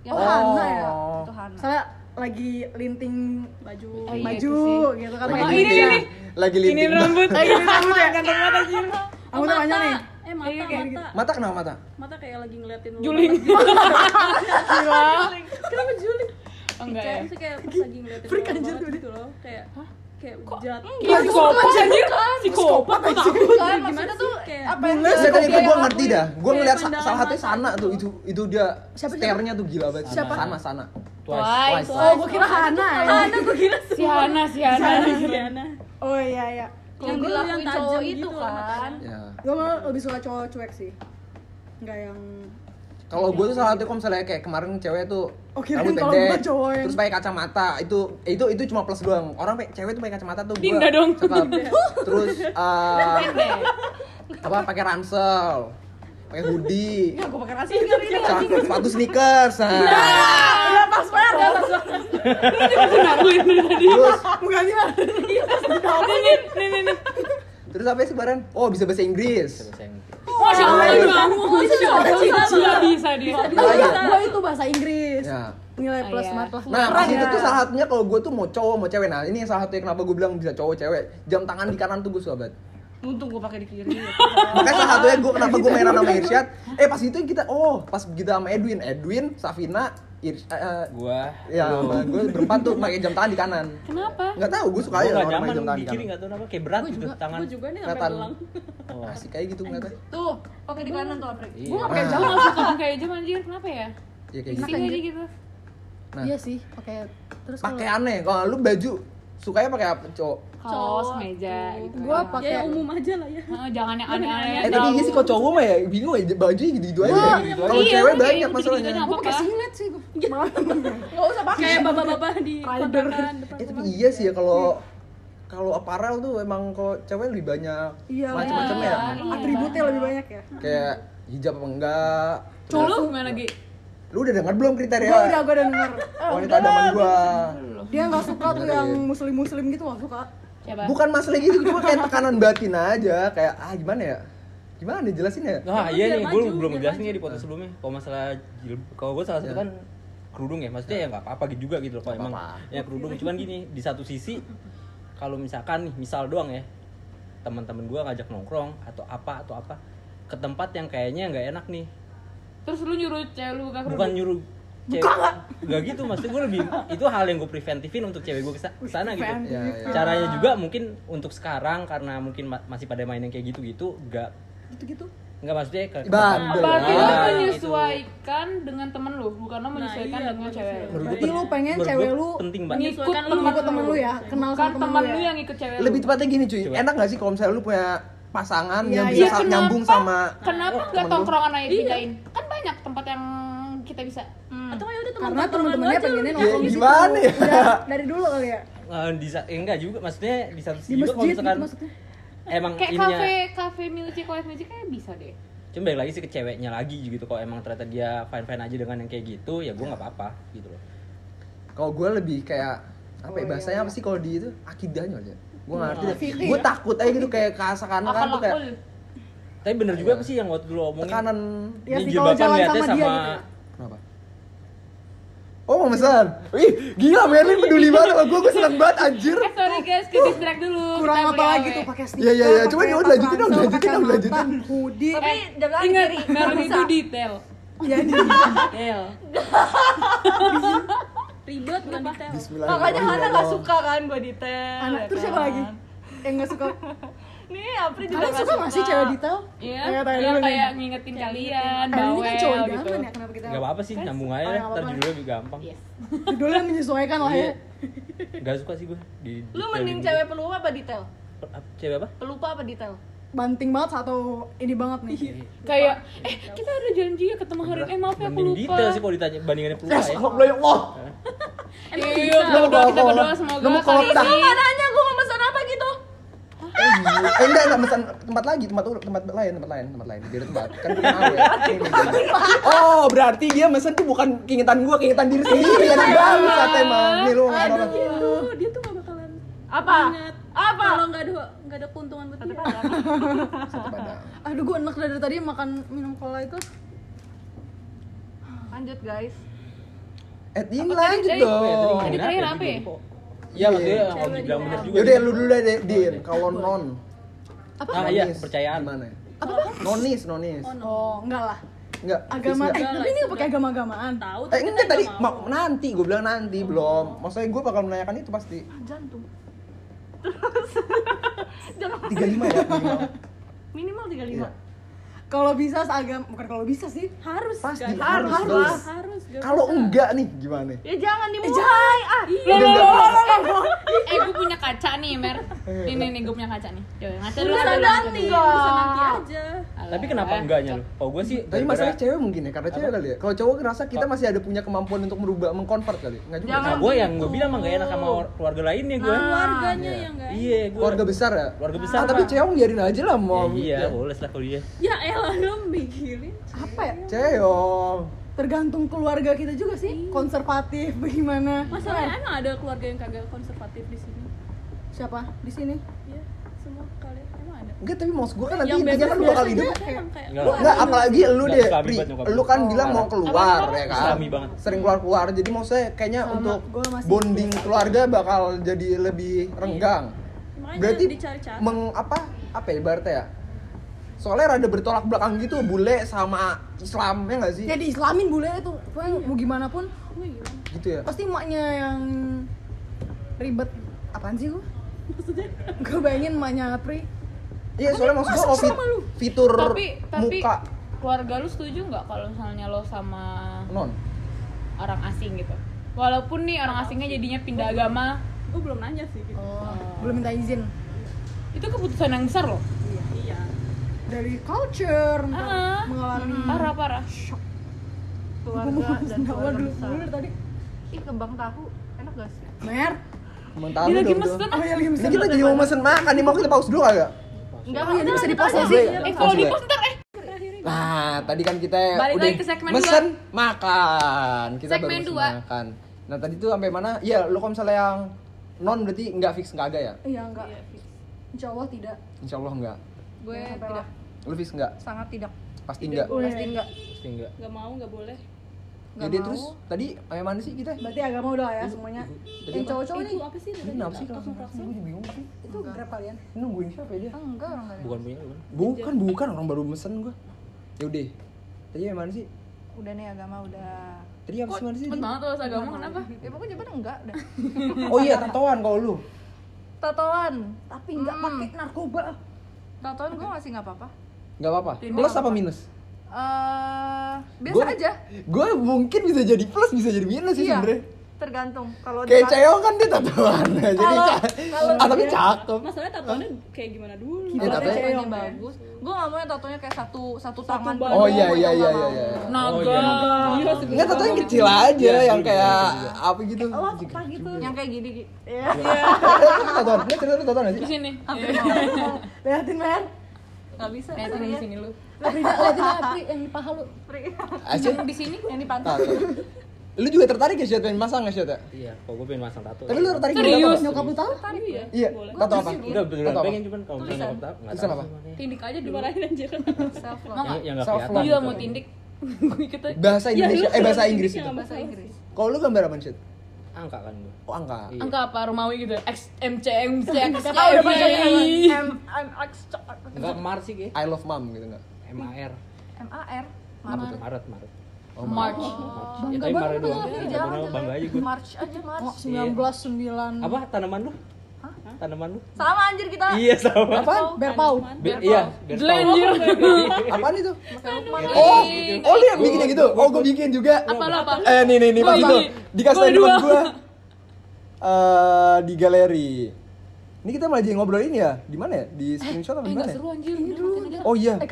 Yang oh Hana ya Itu Hana. saya lagi linting baju Oh, iya, baju itu gitu kan Lagi linting. meja. Lagi Ini linting. rambut. lagi linting rambut ya Ganteng banget anjir. rambutnya panjang nih eh mata Iya, kayak mata Mata kenapa mata? mata kayak lagi ngeliatin lu Juling. <laughs> Gila. kenapa juling Oh, enggak ya. kayak kayak pas lagi ngeliatin Freak lu anjir gitu loh kayak kayak jahat Iya, psikopat anjir. Psikopat. Kan maksudnya tuh Kayak- apa yang dia tadi itu gue ngerti dah. Gue ngeliat salah satunya mata Sana gitu. tuh. Itu itu dia Siapa, stare-nya tuh gila banget. Siapa? Sana, Sana. Twice. oh gue kira Hana ya Hana gue kira Si Hana, si Hana. Hana oh iya iya yang dilakuin yang cowok tajam itu gitu lah kan Ya. gue malah lebih suka cowok cuek sih nggak yang Kalau gue tuh salah satu kalau misalnya kayak kemarin cewek tuh Oh, kirain rambut <laughs> pendek, yang- terus pakai kacamata itu itu itu cuma plus doang. Orang cewek tuh pakai kacamata tuh gue dong. cakep. <laughs> Terus <laughs> eh, apa pakai ransel, pakai hoodie, gue pakai rasi ngeri nih sa- sepatu sneakers. Nah. udah pas banget udah pas banget Ngakuin dari tadi. Terus bukan gimana Nih, nih, nih, nih. terus apa sih Baran? Oh bisa bahasa Inggris. Masya Allah, iya. Sudah bisa dia. Apa ya? gue itu bahasa Inggris Ya. nilai Oh, plus iya. mat lah Nah, pas itu ya. tuh salah satunya kalau gue tuh mau cowok mau cewek. Nah, ini yang salah satunya kenapa gue bilang bisa cowok cewek. Jam tangan di kanan tuh gue suka banget. Untung gue pakai di kiri Makanya salah satunya gue kenapa gue mainan sama Irsyad. Eh pas itu kita oh pas kita sama Edwin, Edwin, Safina, Irs, eh, eh, Gua. ya gue berempat tuh pakai jam tangan di kanan. Kenapa? Nggak tahu, gue suka Gua aja nggak orang pakai jam tangan di kiri nggak tahu kenapa kayak berat gitu tangan. gue juga nih sampai belang Oh. asik kayak gitu ngeliatnya. tuh pakai di kanan tuh Iya. Gue gak pakai jam, gak suka pakai jam anjir. Kenapa ya? Ya kayak gitu. aja gitu. Nah, iya sih pakai terus pakai aneh. Kalau lu baju sukanya pakai apa, cowok? Kaos, Cowok. meja gitu. Gua ya. pakai- ya yang umum aja lah ya Heeh, jangan yang aneh-aneh. Eh tapi iya sih kalau cowok mah ya bingung ya baju gitu-gitu aja. Wah, gitu. Kalau iya, cewek iya, banyak masalahnya. aja. gue pakai singlet sih gua. malah <laughs> nggak usah pakai kayak bapak-bapak di kontrakan depan Eh tapi iya sih ya kalau kalau aparel tuh emang kalau cewek lebih banyak iya macam-macam ya. Iya. atributnya lebih banyak ya Kayak hijab apa enggak. Cowok lu gimana lagi? Lu udah dengar belum kriteria gue udah gue udah denger wanita idaman gua? dia nggak suka tuh yang muslim muslim gitu nggak suka Siapa? Bukan masalah gitu, cuma kayak tekanan batin aja, kayak ah gimana ya? Gimana jelasin ya? Nah, iya nih, gue belum ngejelasin ya di podcast sebelumnya. Kalau masalah kalau gue salah satu Ya. kan kerudung ya, maksudnya ya nggak apa-apa gitu juga gitu loh. Emang ya kerudung, cuman gini di satu sisi kalau misalkan nih, misal doang ya, teman-teman gue ngajak nongkrong atau apa atau apa ke tempat yang kayaknya nggak enak nih, Terus lu nyuruh cewek lu buka kerudung? bukan nyuruh cewek nggak gitu maksudnya gue lebih itu hal yang gue preventifin untuk cewek gue ke sana gitu. Ya, ya. caranya juga mungkin untuk sekarang karena mungkin ma- masih pada main yang kayak gitu-gitu nggak gitu gitu nggak maksudnya ke Bandel. Berarti lu menyesuaikan dengan temen lu, bukan lo menyesuaikan iya, dengan cewek lu. Berarti lu pen- pengen menurut cewek lu penting banget Ngikut temen ngikut temen lu ya kenal Bukan sama temen lu lu ya yang ikut cewek lu. Lebih tepatnya gini cuy, Coba. enak gak sih kalau misalnya lu punya pasangan Iya, yang iya. bisa Iya, sa- kenapa? nyambung sama Kenapa Oh, nggak temen lu? tongkrongan aja pindahin? Kan banyak tempat yang kita bisa. atau ya udah teman karena temen-temennya pengennya Ya, nongkrong situ gimana ya? udah dari dulu kali ya Eh, di eh, enggak juga maksudnya di satu di sisi juga kalau masjid gitu misalkan maksudnya emang Kayak ininya kafe kafe music, college music kayak bisa deh. cuma balik lagi sih ke ceweknya lagi gitu kalau emang ternyata dia fine fine aja dengan yang kayak gitu ya gue nggak apa-apa gitu loh Kalau gue lebih kayak apa Oh, ya iya, bahasanya iya. apa sih kalau di itu akidahnya aja. Gue nggak ngerti. Fikih Gue ya? takut aja gitu kayak keasakan kan tuh kayak tapi bener juga apa sih yang waktu dulu omongin tekanan. Ya sih, kalau jalan sama sama, dia gitu ya. Pesan? Wih gila Merlin peduli banget sama gue, gue seneng banget anjir Eh sorry guys, ke distract dulu. kurang Kita apa beli lagi tuh pakai Iya, sneaker iya, iya. Coba pakai dong, tas lanjutin dong, lanjutin dong, lanjutin. hoodie tapi Ingat, Merlin itu detail. ya di Detail. ribet bukan detail makanya Hana nggak suka kan gue detail anak ya terus siapa kan? lagi yang nggak suka <laughs> nih Apri juga kalian suka nggak sih cewek detail? Iya, Kayak tanya yang dulu nih. kayak ngingetin kalian, ini bawel kan cowok gitu. ya kenapa kita? Nggak apa-apa sih Kan- nyambung oh, aja nggak ntar judulnya lebih gampang. Yes. <laughs> judulnya menyesuaikan lah ya. Iya. nggak suka sih gue di lu mending cewek pelupa apa detail? Cewek apa? Pelupa apa detail? Banting banget atau ini banget nih? Kayak, eh kita ada janji ya ketemu hari ini, eh maaf ya aku mending lupa. detail sih kalau ditanya bandingannya pelupa ya. Ya Allah. Iya, kita berdoa, kita berdoa semoga kali ini nggak nanya gue mau pesan apa gitu Eh Eh enggak enggak pesan tempat lagi, tempat tempat lain, tempat lain, tempat lain. Beda tempat. Kan gue kan awe. Oh, berarti dia pesan tuh bukan keingetan gua, keingetan diri sendiri. Enak banget emang. Nih lu ngomong apa? Gitu, dia tuh gak bakalan Apa? ingat Apa? kalau nggak ada nggak ada keuntungan buat dia. Aduh gue enak dari tadi makan minum cola itu. Lanjut guys. Eh, lanjut tadi? dong. Tadi terakhir apa ya? Iya, maksudnya yang Om bilang bener juga. Yaudah lu dulu deh, Din. Kalau non. Ah iya, Nonis, percayaan. Gimana? Apa? Nonis, nonis. Oh enggak lah. Enggak. Agama. Eh, tapi ini pakai agama-agamaan. tahu Eh tapi enggak tadi nggak ma- nanti gue bilang nanti belum. Maksudnya gue bakal menanyakan itu pasti. Jantung. 35 ya minimal. Minimal 35. Iya. Kalau bisa seagam, bukan kalau bisa sih. harus Pasti guys. harus, harus harus. harus Kalau enggak nih gimana? Ya jangan dimulai. Ah, Loh, loh, loh, loh, loh. Eh, gue punya kaca nih, Mer. Ini nih, nih gue punya kaca nih. Coba ngaca dulu. Nanti. nanti aja Tapi kenapa enggaknya lu? Oh, gue sih Tapi masalah cewek mungkin ya, karena cewek kali ya. Kalau cowok ngerasa kita masih ada punya kemampuan untuk merubah, mengkonvert kali. Enggak juga. Jangan. Nah, gue yang gue bilang mah gak enak sama keluarga lainnya gue. keluarganya Iya. yang enggak Iya, gue. Keluarga besar ya? Keluarga besar, Ah, tapi cewek biarin aja lah, Ya, Mom. iya, boleh lah kalau dia. ya elah dong mikirin Apa ya? Cewek. Tergantung keluarga kita juga sih. Konservatif bagaimana? masalahnya emang ada keluarga yang kagak konservatif di sini Siapa di sini? ya semua kalian emang ada Enggak, tapi maksud gue kan nanti intinya kan lu bakal hidup. Enggak. Enggak, apalagi lu deh, Pri. Lu kan bilang mau keluar ya kan? Sering keluar-keluar. Jadi maksudnya kayaknya Sama, untuk bonding keluarga bakal jadi lebih renggang. Berarti dicari-cari meng apa apa ya ibaratnya ya? Soalnya rada bertolak belakang gitu bule sama Islam ya nggak sih? Ya diislamin bule itu. Pokoknya mau gimana pun? Gitu ya. pasti emaknya yang ribet. Apaan sih gua? maksudnya Gue bayangin emaknya Pri. Iya, soalnya maksud kalau fit- fitur Tapi, tapi muka keluarga lu setuju nggak kalau misalnya lo sama non. orang asing gitu? Walaupun nih orang asingnya jadinya pindah agama, gue belum nanya sih gitu Oh, belum minta izin. itu keputusan yang besar loh. Iya Dari culture, ntar Ah. mengalami Parah parah. keluarga dan keluarga dulu, besar. dulu tadi. Ih, kembang tahu. Enak gak sih? Mer, Mau tahu Dia lagi mesen ah. oh ya lagi Ini mesen. kita jadi mau mesen makan nih, mau kita pause dulu kagak? Enggak, Oh iya, ini bisa di-pause aja. sih. Eh kalau di pos ntar eh Nah, tadi kan kita Balik udah lagi ke segmen mesen makan. Kita Segmen baru mesen dua. makan. Nah, tadi tuh sampai mana? Iya, lo kalau misalnya yang non berarti nggak fix nggak agak ya? Iya enggak. Insya Allah tidak. Insya Allah nggak. Gue Sampai tidak, Lo fix nggak? sangat tidak. Pasti nggak. Pasti enggak. Pasti enggak. nggak mau nggak boleh Nggak Jadi mau. terus tadi sampai mana sih kita? Berarti agama udah ya semuanya. Tadi Yang cowok-cowok itu nih apa sih Ini dari kenapa sih langsung langsung gue bingung sih. itu grab kalian. Ini nungguin siapa ya dia? Enggak, orang enggak ada. Bukan punya lu kan? Bukan, bukan orang baru mesen gua. Ya udah. Tadi yang mana sih? Udah nih agama udah. Tadi apa sih mana sih? cepet banget lo agama kenapa? Ya pokoknya jawabannya enggak dah. <laughs> Oh iya, tatoan kalau lu. Tatoan. Tapi nggak Hmm. pakai narkoba. Tatoan gue masih nggak apa-apa. Nggak apa-apa. Plus apa minus? Eh, biasa Gua- aja. Gue mungkin bisa jadi plus, bisa jadi minus sih Iya. sebenarnya. Tergantung. Kalau Kayak cewek kan dia tatoan. <laughs> jadi ah, tapi cakep. masalahnya tatoannya kayak gimana dulu Kalau tapi- Cewek. bagus, gue gak mau yang tatonya kayak satu satu tangan. badan. Oh iya iya nggak iya iya. iya. Naga. Oh, iya. Iya, Enggak tatoan yang kecil aja yang kayak apa gitu. Oh, apa gitu? Yang kayak gini. Gi. Iya. <laughs> Tatoan. Ini cerita lu tatoan nggak Di sih? sini. Liatin Mer. Gak bisa. Sorry di ya. sini lu. Liatin liatin yang di paha lu. Yang di sini? Yang di pantat. Lu juga tertarik ya Syed pengen masang nggak Syed ya? Iya, kok gue pengen masang tato. Tapi lu tertarik Serius? juga apa? Nyokap lu tahu? iya Iya. boleh Tato apa? Udah beneran pengen cuman kalau misalnya nyokap tahu nggak Tulisan tahu apa? sih. Tindik aja dimarahin anjir <laughs> Self love. nggak? Yang nggak Self kelihatan. Gitu. mau tindik. <laughs> Bahasa Ya, Indonesia, lu eh bahasa Inggris itu. Bahasa Inggris. Kalau lu gambar apa Syed? Angka kan gue. Oh angka. Iya. angka apa Romawi gitu? X M C M C X Kita udah. M M X Enggak Mars sih. I love mom gitu nggak? M A R. M A R. Tuh? Maret, Maret. Oh, March. Ya, tapi Maret doang. Iya, Nggak jangan bangga aja gue. March aja Oh, March. 19 9 Apa tanaman lu? Tanaman lu? Sama anjir kita. Iya sama. Apaan? Berpau. Be- iya, tahu. Anjir. <laughs> Apaan itu? Tanaman. Oh, oh lu yang bikin gitu? Oh, gue bikin juga. Apa lo apa? Eh, nih nih nih ini. dikasih Gua teman dua. gue. Eh di galeri. Ini kita malah jadi ngobrol ini ya? Di mana ya? Di screenshot apa Eh di nggak mana? seru anjir. Ini aja. Oh iya. Eh,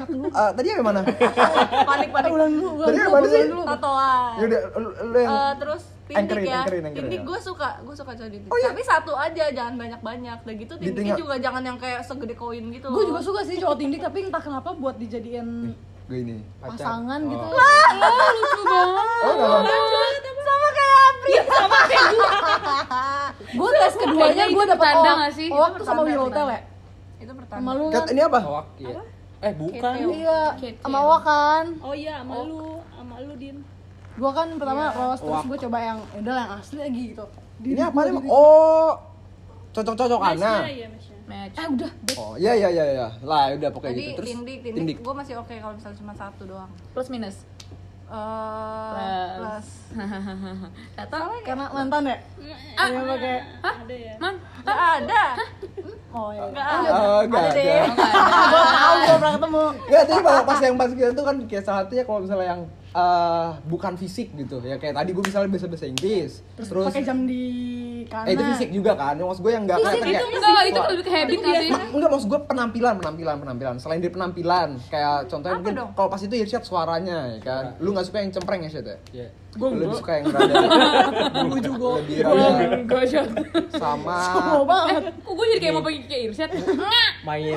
tadi yang mana? <laughs> Panik panik. Ulang dulu, Tadi dulu, yang mana sih? dulu. Tatoan. Yaudah, lu, lu yang Eh, terus Anchorin, ya tindik ya. gue suka gue suka cowok tindik Oh, iya? tapi satu aja jangan banyak banyak udah gitu Di tindiknya tengah- juga jangan yang kayak segede koin gitu gue juga suka sih cowok tindik tapi entah kenapa buat dijadiin gue ini pasangan gitu Oh, enggak apa. sama kayak Apri gue <laughs> tes keduanya gue dapet pertanda oh, nggak sih? oh, Itu waktu sama Wirotel ya itu sama pertama lu kan ini apa? Hoak, iya. Eh bukan. iya Kece. sama Wak kan oh iya sama lu sama lu din gue kan pertama rose terus Wak. gue coba yang ya udah yang asli lagi gitu Ini apa nih? Oh, cocok-cocokan nah. Mesnya, iya Match. ah udah Oh, iya iya iya iya. Lah, udah pokoknya gitu. Terus tindik tindik. tindik, gue masih oke kalau misalnya cuma satu doang Plus minus. Eh, Plus. <laughs> plus Tato. karena mantan ya? Ah. Yang pakai ada ya? Man. Gak ada. Oh ya Gak ada. Oh, nggak ada ada. deh. <laughs> Gue tahu gue pernah ketemu. Enggak, tapi pas yang pas kita tuh kan kayak salah satunya kalau misalnya yang eh, bukan fisik gitu. Ya kayak tadi gue misalnya bisa bahasa Inggris. Terus, pakai jam di kanan eh itu fisik juga kan. Yang maksud gue yang enggak Fisik kelihatan itu kayak enggak, itu lebih ke habit nggak sih? Enggak, maksud gue penampilan, penampilan, penampilan. Selain dari penampilan, kayak contohnya Apa mungkin dong? kalau pas itu Irsyad suaranya ya kan. Lu nggak suka yang cempreng ya, Syed ya? Iya. Lu lebih suka yang rada <laughs> gue juga lebih shot. sama mau banget Kok gue jadi kayak mau pergi ke Irsyad? Main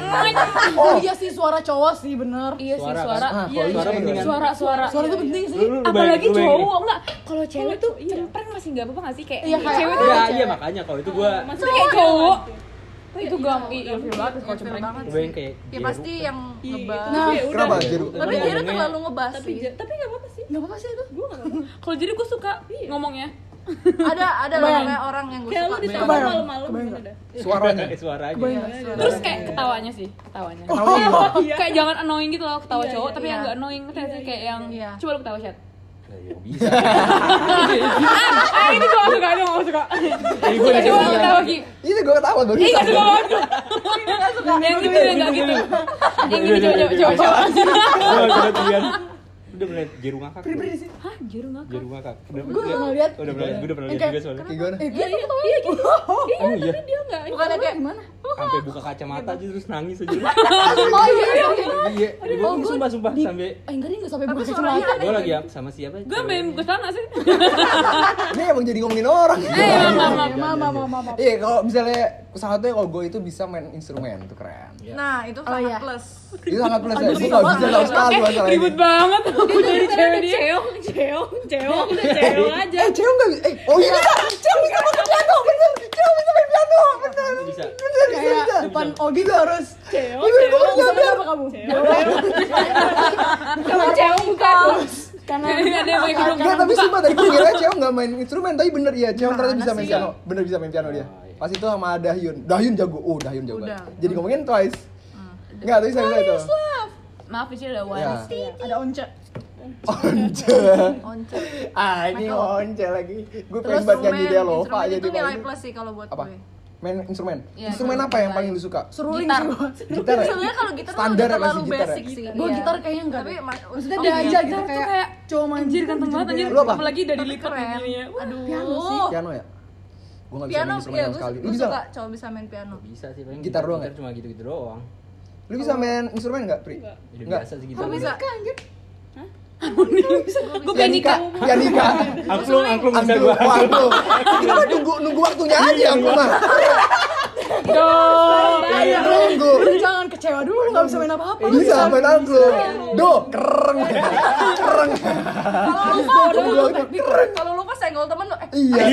oh iya sih suara cowok sih bener Iya sih Suara kan? suara. Ah, Iya, suara iya. kan? Suara suara. suara itu penting sih Apalagi cowok enggak. Kalau cewek tuh cempreng masih enggak apa-apa nggak sih kayak Iya, kayak- cewek tuh Iya, iya makanya kalau itu gua masih Tapi kayak cowok. Oh, Itu iya, gak iya, iya feel banget kalau cempreng. banget gua yang kayak ya Jeru pasti yang Iya, ngebahas Nah, ya udah. Kenapa Jeru? tapi ngomongnya- terlalu ngebahas tapi tapi nggak apa-apa sih nggak apa-apa sih itu gue nggak apa-apa Kalau jadi gue suka ngomongnya. <laughs> ada ada loh namanya orang yang gue kayak lu suka ditambah Kebayang. malam-malam Kebayang gimana dah suaranya. Eh, suaranya. Kebayang. Terus kayak ketawanya sih, ketawanya. Kenapa? Kayak jangan annoying gitu loh ketawa Iya, cowok, iya, tapi iya. yang enggak annoying ngerti nggak sih kayak yang Iya. coba lu ketawa chat. Ya bisa. Ah, ini gue gak suka, ini gak suka. Ini gua Coba lu ketawa Ki. Ini gue ketawa baru. Ih, gak suka banget. Yang gitu, yang gak gitu. Yang gini coba coba coba coba. Gua udah pernah jeru ngakak. belum? Hah, jeru ngakak. Jeru ngakak. Udah gue pernah lihat Udah pernah, gua udah pernah lihat juga soalnya. Kayak gimana? eh dia tuh ketawa iya gitu Oh iya. dia nggak bukannya kayak gimana Sampai buka kacamata aja terus nangis aja. <laughs> oh iya iya iya Iya, gua sumpah sumpah sampai eh enggak dia nggak sampai buka kacamata gua lagi ya- sama siapa? Gue main ke sana sih. Ini emang jadi ngomongin orang. Eh, maaf, maaf, maaf. maaf maaf maaf maaf Iya, kalau misalnya salah satunya kalau gue itu bisa main instrumen itu keren. nah itu Oh, sangat iya. plus Itu sangat plus ya. Gue gak bisa sekali masalah ini. Ribut banget. Aku jadi cewek dia. ceong ceong ceong ceong aja Eh, cewek gak bisa. Eh, oh iya. Cewek bisa main piano, bener. Cewek bisa main piano, bener. Bisa. Bener, bisa, depan Ogi tuh harus Bener, gue bisa apa kamu Kalau cewek bukan. karena Ada yang Enggak, tapi sumpah tadi gue kira cewek gak main instrumen, tapi bener iya, cewek ternyata bisa main piano. Bener bisa main piano dia. Oh, iya. Pas itu sama Dahyun. Dahyun jago. Oh, Dahyun jago. Jadi ngomongin Twice. Enggak, tapi saya bisa itu. Maaf Ici ada Ya. one. ada once Once. once Ah, ini once lagi. Gue pengen banget nyanyi dia loh, Pak. instrumen Jadi itu nilai main- plus sih kalau buat gue Main instrumen. Iya, Instrumen apa yang paling lu suka? seruling Gitar. sih. Gitar ya? sebenarnya kalau gitar tuh Standar ya, terlalu masih gitar ya? basic sih gue iya. gitar kayaknya enggak tapi maksudnya oh, dia aja gitu Gitar kayak cowok main Anjir ganteng banget anjir. Lu apa? Apalagi dari lipat begini ya. aduh Piano sih. Piano ya? Gue gak bisa piano main instrumen iya sama sekali. Lu bisa suka nggak? cowok bisa main piano Bisa sih paling Gitar doang ya? cuma gitu-gitu doang. Lu bisa main instrumen gak, Pri? Ya, Nggak. biasa sih gitu. Kok Gue pengen nikah. Pianika. Angklung, angklung bisa Angklung. angklung. Kita mah nunggu nunggu waktunya aja angklung mah. Dong. Iya, nunggu. Lu jangan kecewa dulu lu nggak bisa main apa-apa Bisa main angklung. Do, kereng. Kereng. kalau lupa kalau lupa senggol temen lo eh Iya.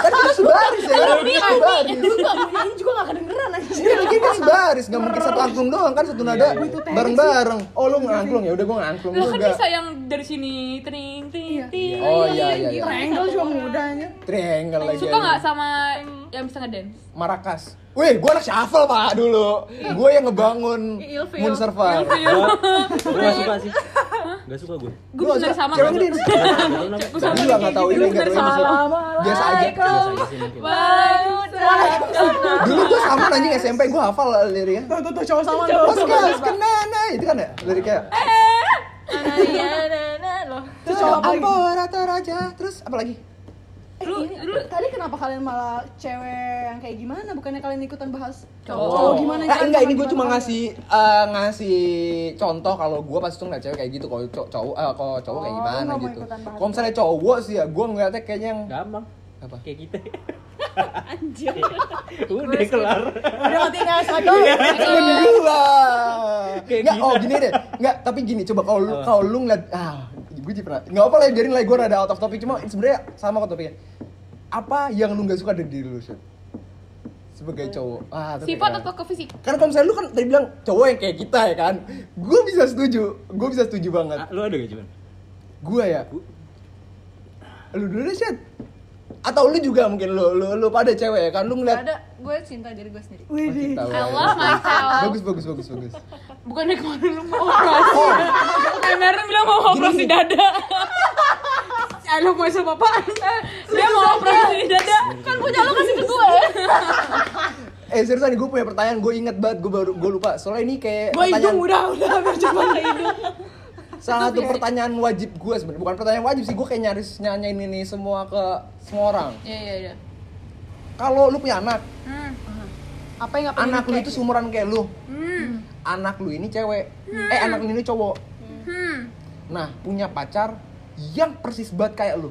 Kan kita sebaris ya. Kita sebaris. lu nggak bunyiin juga nggak kedengeran aja Iya, lagi kita sebaris, nggak mungkin satu angklung doang kan satu nada bareng-bareng. Oh, lu ngangklung ya udah gua ngangklung Lo kan juga. bisa yang dari sini ting ting ting. Oh iya iya iya. triangle juga mudah aja Triangle lagi. Suka nggak sama yang bisa ngedance? Marakas. Wih, gua anak shuffle pak dulu. Gua yang ngebangun Ilfil. Moon Server. Gua <laughs> gua nggak suka sih. Gak suka gue. Gue bisa dari sama. Cewek. Gua juga nggak tahu ini ini sih. Biasa aja. Dulu gua sama anjing SMP gua hafal liriknya. tuh tuh tuh cowok sama Pas gas kenana itu kan ya liriknya. nah nah lo Terus Ampora Raja terus apa lagi? Eh, ini, tadi kenapa kalian malah cewek yang kayak gimana? Bukannya kalian ikutan bahas Cowok. cowok gimana? Nah, enggak ini gue cuma ngasih eh, ngasih contoh kalau gue pasti tuh ngeliat cewek kayak gitu kalau cow- cowok eh, kalau cowok kayak Oh, gimana nggak gitu. Kalau misalnya cowok sih ya gue ngeliatnya kayaknya yang gampang apa? kayak kita <laughs> Anjir. <laughs> udah kelar Udah ngerti nggak satu? Temen gua. Kayak Nggak, gitu. oh gini deh. Nggak, tapi gini coba kalau lu kalau lu ngeliat ah gue jadi pernah nggak apa lah biarin lah gue rada out of topic. Cuma sebenarnya sama kok topiknya. Apa yang lu nggak suka dari diri lu Syed? sebagai cowok. Ah tapi Sifat ya. atau ke fisik? kan kalau misalnya lu kan tadi bilang cowok yang kayak kita ya kan? Gue bisa setuju. Gue bisa setuju banget. Ah, lu ada gak cuman gue ya? Lu dulu deh atau lu juga mungkin lu lu lu pada cewek ya kan? Lu ngeliat ada. Gue cinta diri gue sendiri. Oh, cinta. I banget. love myself. bagus bagus bagus bagus. Bukannya kemarin lu mau operasi? <laughs> Mau operasi dada. I love myself apaan? Dia mau operasi dada. kan punya lo kasih ke gue Eh seriusan nih gue punya pertanyaan gue inget banget gue baru gue lupa. Soalnya ini kayak Gue pertanyaan hidung udah udah biar <laughs> cepat hidung. salah satu pertanyaan wajib gue sebenarnya bukan pertanyaan wajib sih gue kayak nyaris nyanyain ini semua ke semua orang. Iya iya iya. Kalau lu punya anak Apa yang pengen anak lu itu seumuran kayak lu? Hmm. anak lu ini cewek. Eh anak lu ini cowok. Hmm. Nah punya pacar yang persis banget kayak lu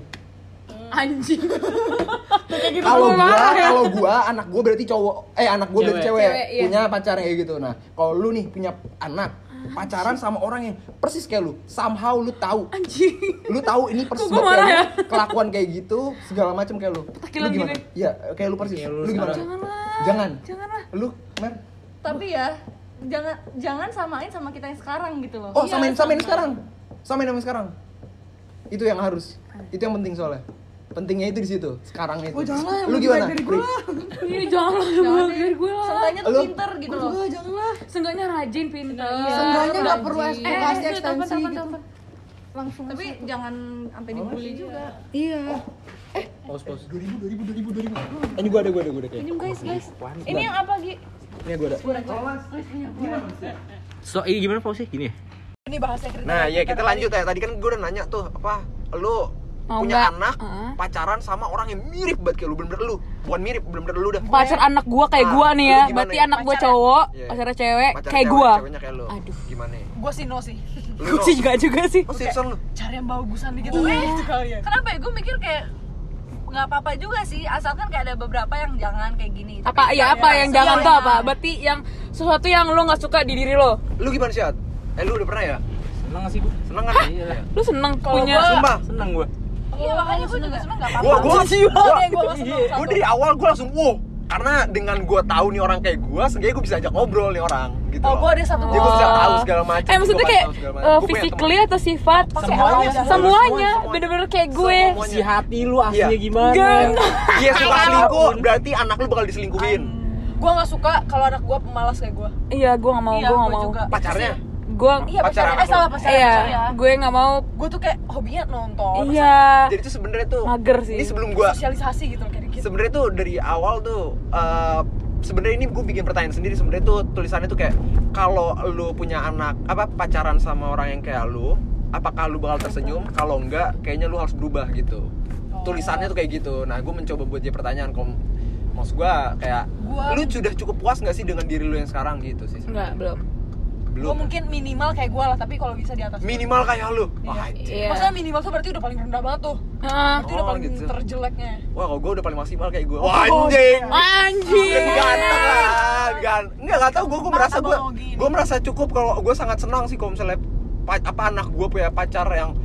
Anjing. <laughs> kalau lu gua kalau gua anak gua berarti cowok eh anak gua berarti Cewek. cewek, Cewek, iya. punya pacar kayak gitu nah kalau lu nih punya anak pacaran sama orang yang persis kayak lu somehow lu tahu Anjing. lu tahu ini persis Kok kayak ya? lu, kelakuan kayak gitu segala macam kayak lu lu Petakilan gimana gini. iya kayak lu persis Kayak lu lu gimana. Janganlah. jangan Janganlah. lu mer tapi ya jangan jangan samain sama kita yang sekarang gitu loh oh Iya, samain samain sama. sekarang samain sama sekarang. Itu yang harus. Itu yang penting soalnya. Pentingnya itu di situ sekarang itu. Oh janganlah yang lu gimana dari gue. Ini janganlah jangan jangan deh dari gue lah. seenggaknya tuh Lu? pinter gitu Gue loh juga janganlah. Seenggaknya rajin, pintar. Seenggaknya nggak perlu ekspektasi Eh, ekstensi telepon, telepon, gitu. Langsung. tapi jangan sampai dibully juga. Iya. pause pause. 2000 2000 2000 2000 ini gua ada gua ada gua ada. Kayak ini guys guys. ini yang apa Gi? ini gua ada. So ini gimana pause gini. ya Ini bahasa kriteria. Nah, ya kita lanjut ya. Tadi kan gue udah nanya tuh apa lu Mau punya nggak? anak Heeh. pacaran sama orang yang mirip banget kayak lu bener-bener lu. Bukan mirip, bener-bener lu dah. Pacar anak gua kayak Ah, gua nih ya. Berarti ya? anak gua Pacar- cowok, Iya. pacarnya cewek Pacar kayak cewek, gua. Ceweknya kayak lu. Aduh. Gimana ya? Gue sih no sih. Lu Gue no. sih juga juga sih. Oh, seriusan lu? Cari yang bagusan dikit iya. itu kali ya. kenapa ya gue mikir kayak nggak apa-apa juga sih asalkan kayak ada beberapa yang jangan kayak gini Apa Tapi ya apa yang jangan tuh apa? Berarti yang sesuatu yang lo nggak suka di diri lo. Lu gimana sih? Eh lu udah pernah ya? seneng gak sih gua Seneng kan? iya Lu seneng punya Sumpah. seneng gua iya makanya gue juga seneng nggak apa-apa Gua gua gua- gua nggak seneng Iya. Gua dari awal gua langsung wow. Karena dengan gua tahu nih orang kayak gua, seenggaknya gua bisa ajak ngobrol nih orang gitu. Oh, loh. gue ada satu Jadi gua bisa tahu segala macam. Eh maksudnya gua kayak uh, Gua physically atau sifat? Pakai Semuanya, semuanya, Semuanya semuanya. bener-bener kayak gue. Semuanya. si hati lu aslinya Iya. gimana. Dia suka selingkuh, berarti anak lu bakal diselingkuhin. Gue gak suka kalau anak gue pemalas kayak gue. Iya, gue nggak mau, Iya, gue nggak gua mau. juga. Pacarnya? Gue Iya Pacaran. Eh salah pacaran. Iya, ya. gue nggak mau. Gue tuh kayak hobinya nonton. Iya. Jadi tuh sebenarnya tuh Mager sih. Ini sebelum gua Sosialisasi gitu kayak dikit. sebenarnya tuh dari awal tuh eh, sebenarnya ini gue bikin pertanyaan sendiri sebenarnya tuh tulisannya tuh kayak kalau lu punya anak apa pacaran sama orang yang kayak lu apakah lu bakal tersenyum kalau enggak kayaknya lu harus berubah gitu tulisannya tuh kayak gitu nah gue mencoba buat dia pertanyaan kalau maksud gue kayak Gua- lu sudah cukup puas nggak sih dengan diri lu yang sekarang gitu sih Enggak, belum. Gue belum mungkin minimal kayak gue lah, tapi kalau bisa di atas. minimal kayak lu wah anjing. Iya. Maksudnya minimal tuh berarti udah paling rendah banget tuh. Berarti udah Oh, paling gitu. terjeleknya. wah kalau gue udah paling maksimal kayak gue wah anjing anjing. lebih ganteng lah gan nggak nggak tahu gue gue merasa gue gue merasa cukup kalau gue sangat senang sih kalau misalnya pa- apa anak gue punya pacar yang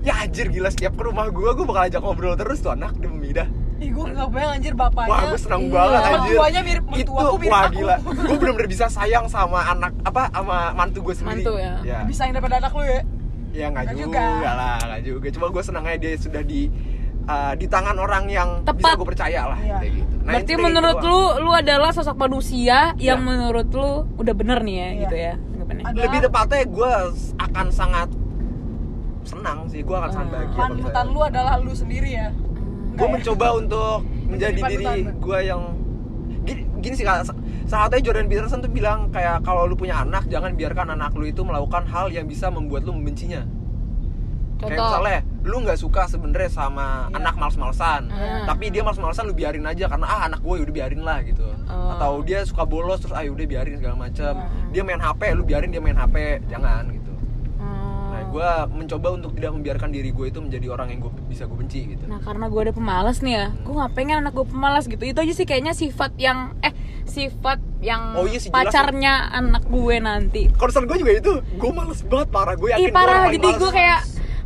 ya anjir gila setiap ke rumah gue gue bakal ajak ngobrol terus tuh anak demi dah Ih gue gak bayang anjir bapaknya. wah gue senang iya. banget anjir Mertuanya mirip itu mertuaku mirip wah aku. gila gue bener-bener bisa sayang sama anak apa sama mantu gue sendiri Mantu, ya. ya Bisa yang daripada anak lu ya. ya nggak Nggak juga. juga. lah nggak juga cuma gue senang aja dia sudah di uh, di tangan orang yang bisa Tepat. gue percaya lah Iya. kayak gitu Nah, Berarti menurut lu, lu adalah sosok manusia yang Iya. menurut lu udah bener nih ya, Iya. gitu ya. anggapannya. Ada lebih tepatnya gue akan sangat senang sih gue akan sangat bahagia kalau panutan lu adalah lu sendiri ya. Gue ya? mencoba untuk menjadi diri gue yang gini, gini sih kak salah satunya Jordan Peterson tuh bilang kayak kalau lu punya anak jangan biarkan anak lu itu melakukan hal yang bisa membuat lu membencinya Kayak Contoh. misalnya lu nggak suka sebenarnya sama anak males-malesan, Hmm. tapi dia males-malesan lu biarin aja karena ah anak gue udah biarin lah gitu. Oh. Atau dia suka bolos terus ah udah biarin segala macem. Hmm. Dia main HP, lu biarin dia main HP, jangan gitu. Hmm. Gue mencoba untuk tidak membiarkan diri gue itu menjadi orang yang gue bisa gue benci gitu. Nah karena gue ada pemalas nih ya, gue nggak pengen anak gue pemalas gitu. Itu aja sih kayaknya sifat yang eh sifat yang Oh iya sih, jelas pacarnya anak gue nanti. Concern gue juga itu, gue males banget parah. Gue yakin Ih parah, jadi males. gue kayak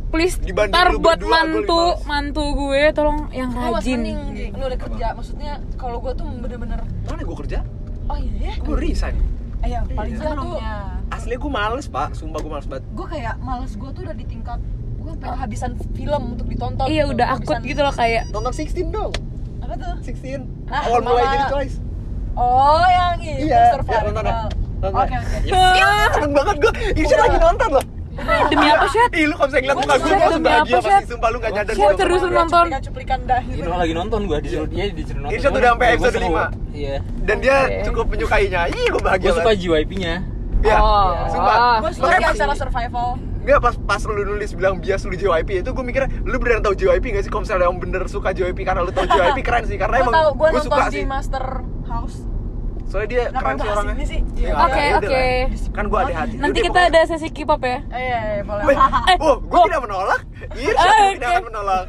please Dibanding ntar buat berdua, mantu mantu gue tolong yang rajin. mending lu udah kerja, maksudnya kalau gue tuh bener-bener Mana gue kerja? Oh iya ya? Gue resign. Eh yang paling Iya. tuh Asli gue males pak, sumpah gue males banget. Gue kayak males gue tuh udah di tingkat Gue sampai kehabisan film untuk ditonton Iya gitu. udah akut Kehabisan- gitu loh kayak. Nonton 16 dong, Apa tuh? 16 Ah, Awal mulai jadi Twice Oh yang ini Iya, survival. ya, nonton. Oke oke Ah, Seneng banget gue, Irsyad lagi nonton loh demi apa Syed? Ih lu kalau bisa ngeliat muka gue, gue Demi langsung bahagia apa, pasti? Sumpah lu gak nyadar gua terus nonton. lu nonton. Cuplikan-cuplikan dah gitu. Ini lagi nonton gua disuruh dia disuruh nonton. Irsyad udah sampai episode seru. lima. Iya. Dan dia cukup menyukainya, ih gue bahagia Gua suka banget JYP-nya. Iya, Oh. sumpah Gue suka sih pas- acara survival. Enggak pas pas lu nulis bilang bias lu JYP itu gue mikirnya lu beneran tahu JYP gak sih kalau misalnya yang bener suka JYP karena lu tahu JYP keren sih karena Gue emang tau, gue gue suka di sih Master House. Soalnya dia Ngapain keren sih orangnya ini sih? Ya, Iya. nggak Oke, oke. lah. kan gue ada hati Nanti Udah, kita pokoknya. ada sesi K-pop ya. Eh, iya, iya, boleh. Weh, <laughs> oh, oh. tidak menolak. Iya, Ah, saya tidak akan menolak.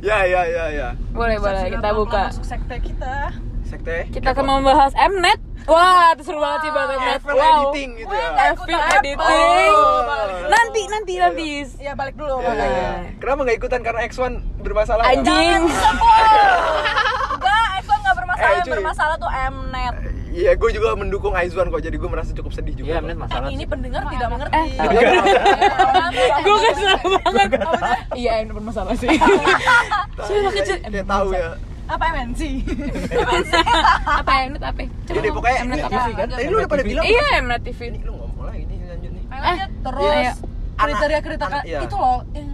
Ya, ya, ya, ya. Boleh boleh kita buka. Masuk sekte kita. Sekte. Kita akan membahas Mnet. Wah, itu seru banget sih bahas Mnet. Wow. editing gitu ya. Ikutan. editing. Oh. Nanti nanti nanti. Iya, balik dulu. Ya, makanya. ya. Kenapa nggak ikutan karena X1 bermasalah? Anjing. Enggak, itu enggak bermasalah. Eh, bermasalah tuh Mnet. Iya, gue juga mendukung Aizwan kok. Jadi gue merasa cukup sedih juga. Iya, Eh, masalah. ini sih. pendengar tidak mengerti. Eh, Gue kesel banget. Iya, ini bermasalah sih. Anak kayak- kecil. Kayak tahu ya. Apa MNC? Apa Mnet apa? Coba Jadi pokoknya Mnet apa? Kan. Tadi lu udah pada bilang. Iya, Mnet TV. Ini lu ngomong lagi nih lanjut nih. Eh, terus iya. kriteria kriteria iya. itu loh yang,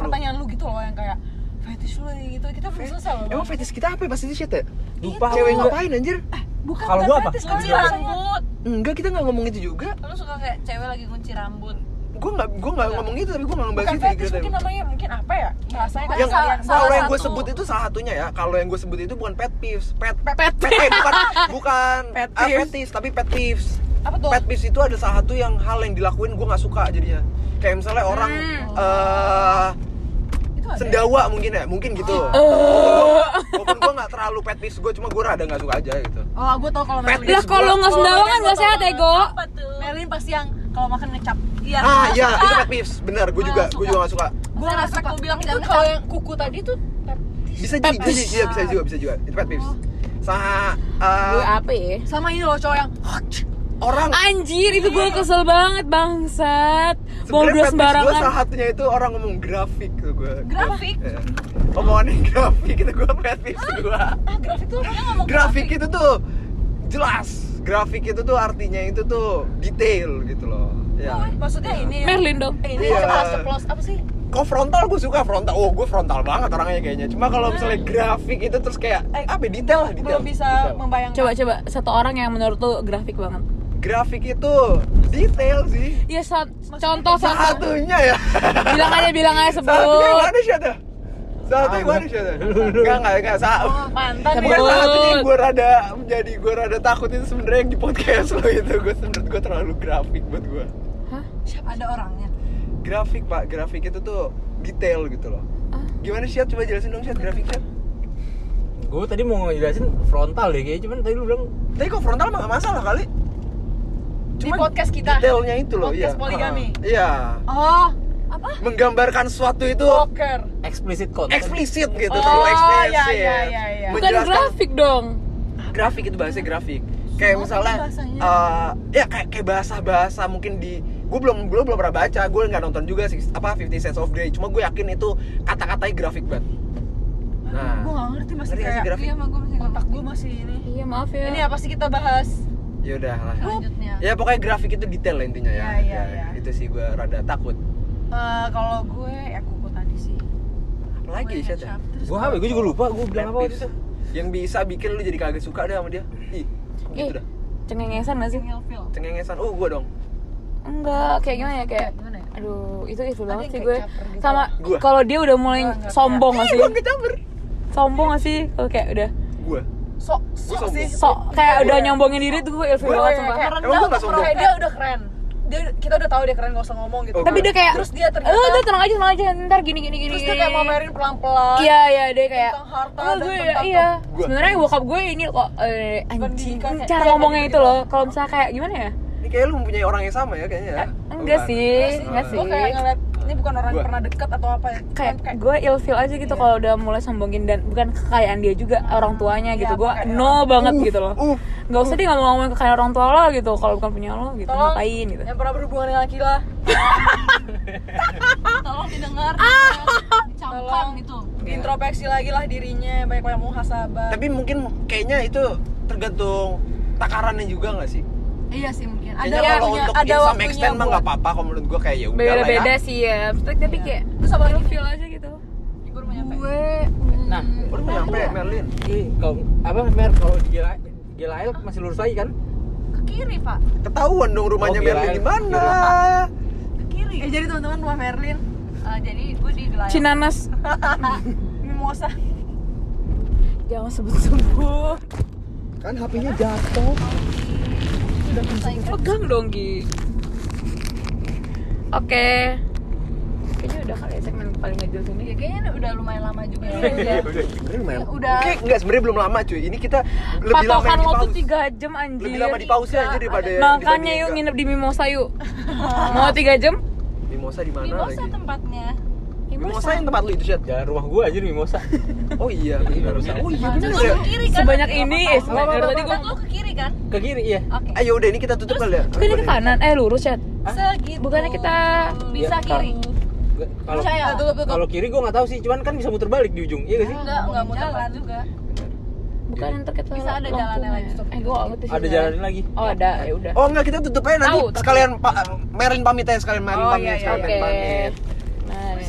pertanyaan lu gitu loh yang kayak fetish lu yang gitu kita belum selesai loh Emang fetish kita apa ya pasti shit ya? Lupa Cewek ngapain anjir? Bukan Kalau gua apa? fetish Kan kunci rambut Enggak, kita nggak ngomong itu juga. lu suka kayak cewek lagi kunci rambut Gue nggak, gue nggak ngomong itu, tapi gue nggak ngebahas itu. fetish gitu. mungkin namanya mungkin apa ya bahasanya kan yang salah- kalau salah yang gue sebut itu salah satunya ya kalau yang gue sebut itu bukan pet peeves pet pet, Pet pet eh, bukan <laughs> bukan Pet ah, peeves. fetish tapi pet peeves apa tuh pet peeves itu ada salah satu yang hal yang dilakuin gue nggak suka jadinya kayak misalnya orang Hmm. eh, ada sendawa mungkin ya mungkin gitu. Oh. walaupun gue nggak terlalu pet peeves gue cuma gue rada nggak suka aja gitu. Oh gue tau kalau Pet Lah kalau nggak sendawa kan nggak sehat ya, Go. Merlin pasti yang kalau makan ngecap. Iya ah iya itu pet peeves benar gue Gua juga gue juga nggak suka. Gue nggak suka. Aku bilang itu jangan kalau yang kuku tadi tuh bisa jadi bisa, jadi, iya, bisa juga bisa juga. Itu pet peeves sama eh, Gue apa ya? sama ini loh cowok yang orang Anjir, itu gue kesel banget bangsat. Mau pet peeves gue salah sembarangan. satunya itu orang ngomong grafik tuh gue Grafik? Iya. omongannya grafik itu gue pet peeves gue grafik tuh dia ngomong grafik itu tuh jelas grafik itu tuh artinya itu tuh detail gitu loh Oh, ya maksudnya ini ya? Merlin dong. Eh, ini Iya. ceplos ceplos apa sih kok frontal gue suka frontal oh gue frontal banget orangnya kayaknya cuma kalau misalnya grafik itu terus kayak Eh, apa ya, detail lah detail belum bisa Detail. membayangkan Coba coba satu orang yang menurut tuh grafik banget. Grafik itu detail sih. Iya, sa- contoh satu. satunya ya. Bilang aja, bilang aja satunya sebut. mana sih ada? Satunya Ah, mana sih ada? Enggak enggak enggak sa oh mantan. Bukan ya satunya yang gue rada menjadi gue rada takut itu sebenarnya yang di podcast lo itu. Gue menurut gue terlalu grafik buat gue Hah? ada orangnya? Grafik pak. Grafik itu tuh detail gitu loh. Ah. gimana sih coba jelasin dong sih grafik Syat Gue tadi mau ngejelasin frontal deh kayaknya, cuman tadi lu bilang tapi kok frontal mah gak masalah kali di podcast kita detailnya itu loh iya Podcast poligami. Ah, iya oh apa menggambarkan sesuatu itu poker explicit content. eksplisit gitu Oh, terlalu eksplisit iya, iya, iya, iya. Bukan Menjelaskan- grafik dong. grafik itu bahasa grafik kayak Oh, misalnya bahasanya. eh, ya kayak kayak bahasa bahasa mungkin di gue belum gue belum pernah baca gue nggak nonton juga sih apa Fifty Shades of Grey cuma gue yakin itu kata-katanya grafik banget nah gue gak ngerti masih Ngerti nggak sih kayak grafik? iya mah gue masih otak gue masih ini Iya, maaf ya. ini apa sih kita bahas ya udah lah. Selanjutnya. Ya pokoknya grafik itu detail lah intinya ya, Iya, iya, Ya, iya. itu sih gue rada takut. Eh, kalau gue ya kuku tadi sih. Apalagi sih. Terus Gue apa? Gue juga lupa. Gue bilang apa itu? yang bisa bikin lu jadi kagak suka deh sama dia. Ih gitu dah. cengengesan gak sih? Cengengesan oh gue dong. Enggak, kayak gimana ya? Kayak gimana ya? aduh itu itu banget sih gue. gitu. Sama kalau dia udah mulai Enggak, sombong gak sih? sombong gak sih? Kalau kayak udah. Sok sok sih. sok kayak udah nyombongin diri tuh gue ilfil banget sumpah. Emang rendah kayak dia udah keren. Dia kita udah tahu dia keren gak usah ngomong gitu. Oh, tapi dia kayak terus dia ternyata eh udah tenang aja tenang aja ntar gini gini gini terus dia kayak mamerin pelan-pelan. Iya iya dia kayak tentang harta oh dan gue tentang iya. sebenarnya bokap gue ini kok eh, anjing cara kayak ngomongnya itu loh. kalau misalnya kayak gimana ya? Ini kayak lu mempunyai orang yang sama ya kayaknya. ya? enggak sih enggak sih. gue kayak ngeliat ini bukan orang Gua. yang pernah dekat atau apa ya? Kayak Cuman gue ilfeel aja gitu kalau udah mulai sombongin dan bukan kekayaan dia juga orang tuanya gitu. Iya, gue no banget Uh, gitu loh. uh. nggak usah deh ngomong-ngomongin kekayaan orang tua lo gitu. Kalau bukan punya lo gitu Tolong. ngapain gitu? yang pernah berhubungan dengan Akila. <laughs> Tolong didengar. Dicamkan gitu introspeksi lagi lah dirinya banyak banyak muhasabah. Tapi mungkin kayaknya itu tergantung takarannya juga nggak sih? Iya sih mungkin. Ada Kayaknya kalau waktunya untuk ada in some waktunya extent mah nggak apa-apa kalau menurut gua kayak ya udah lah beda-beda ya. sih ya. Maksudnya tapi kayak terus apa lagi? feel aja gitu. Gue baru mau nyampe. gue nah Baru mau nyampe Merlin. ini kalau apa mer kalau di Gila Gilail masih lurus lagi kan? Ke kiri pak. Ketahuan dong rumahnya Oh, Merlin di mana? ke kiri. Eh jadi teman-teman rumah Merlin. Eh, jadi gue di Gelayang Cinanas. <laughs> Mimosa. Jangan sebut-sebut. Kan HP-nya jatuh. Pegang dong Gi oke kayaknya udah kali ya segmen paling ngejel sini ya kayaknya udah lumayan lama juga ya Iya, udah sebenarnya lumayan. Udah. Oke, enggak sebenarnya belum lama cuy. Ini kita lebih lama patokan di lo tuh. 3 jam anjir Lebih lama di pause aja daripada makanya yuk nginep di Mimosa yuk <laughs> mau 3 jam Mimosa di mana Mimosa lagi? tempatnya Mimosa yang tempat lu itu, Syat? jalan rumah gua aja nih <laughs> Mimosa. Oh iya, benar. Oh iya benar Lu ya. ke kiri kan? Sebanyak ini. eh sebanyak dari tadi gue lu ke kiri kan? Ke kiri iya. Oke. Ayo udah ini kita tutup kali ya. ini ke kanan. Eh lurus chat. Segitu bukannya kita bisa Iya, kiri? Gua- kalau tutup. kalau kiri gua nggak tahu sih cuman kan bisa muter balik di ujung. Iya gak sih? Enggak enggak muter jalan. juga. Bukan ntar kita Bisa ada jalannya ya. lagi, eh gue gak ngerti sih ada jalan lagi. Oh ada. Ya udah. Oh enggak kita tutup aja nanti sekalian Pak Merlin pamit aja sekalian Merlin Oh, pamit iya, iya, sekalian oke pamit.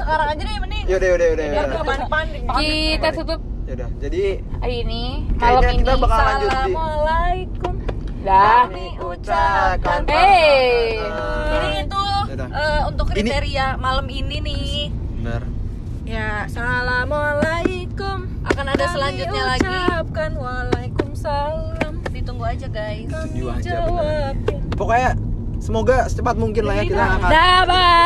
Sekarang aja deh mending Yaudah yaudah yaudah. yaudah. gak panik-panik kita tutup Yaudah. Jadi ini malam ini kita bakal lanjut di Assalamualaikum dah kami ucapkan Hey. jadi itu Yaudah. eh, untuk Ini- kriteria malam ini nih benar. Ya, assalamualaikum. Akan ada selanjutnya lagi. Ucapkan waalaikumsalam. Ditunggu aja guys. Setuju aja. Pokoknya semoga secepat mungkin lah ya kita akan dah bye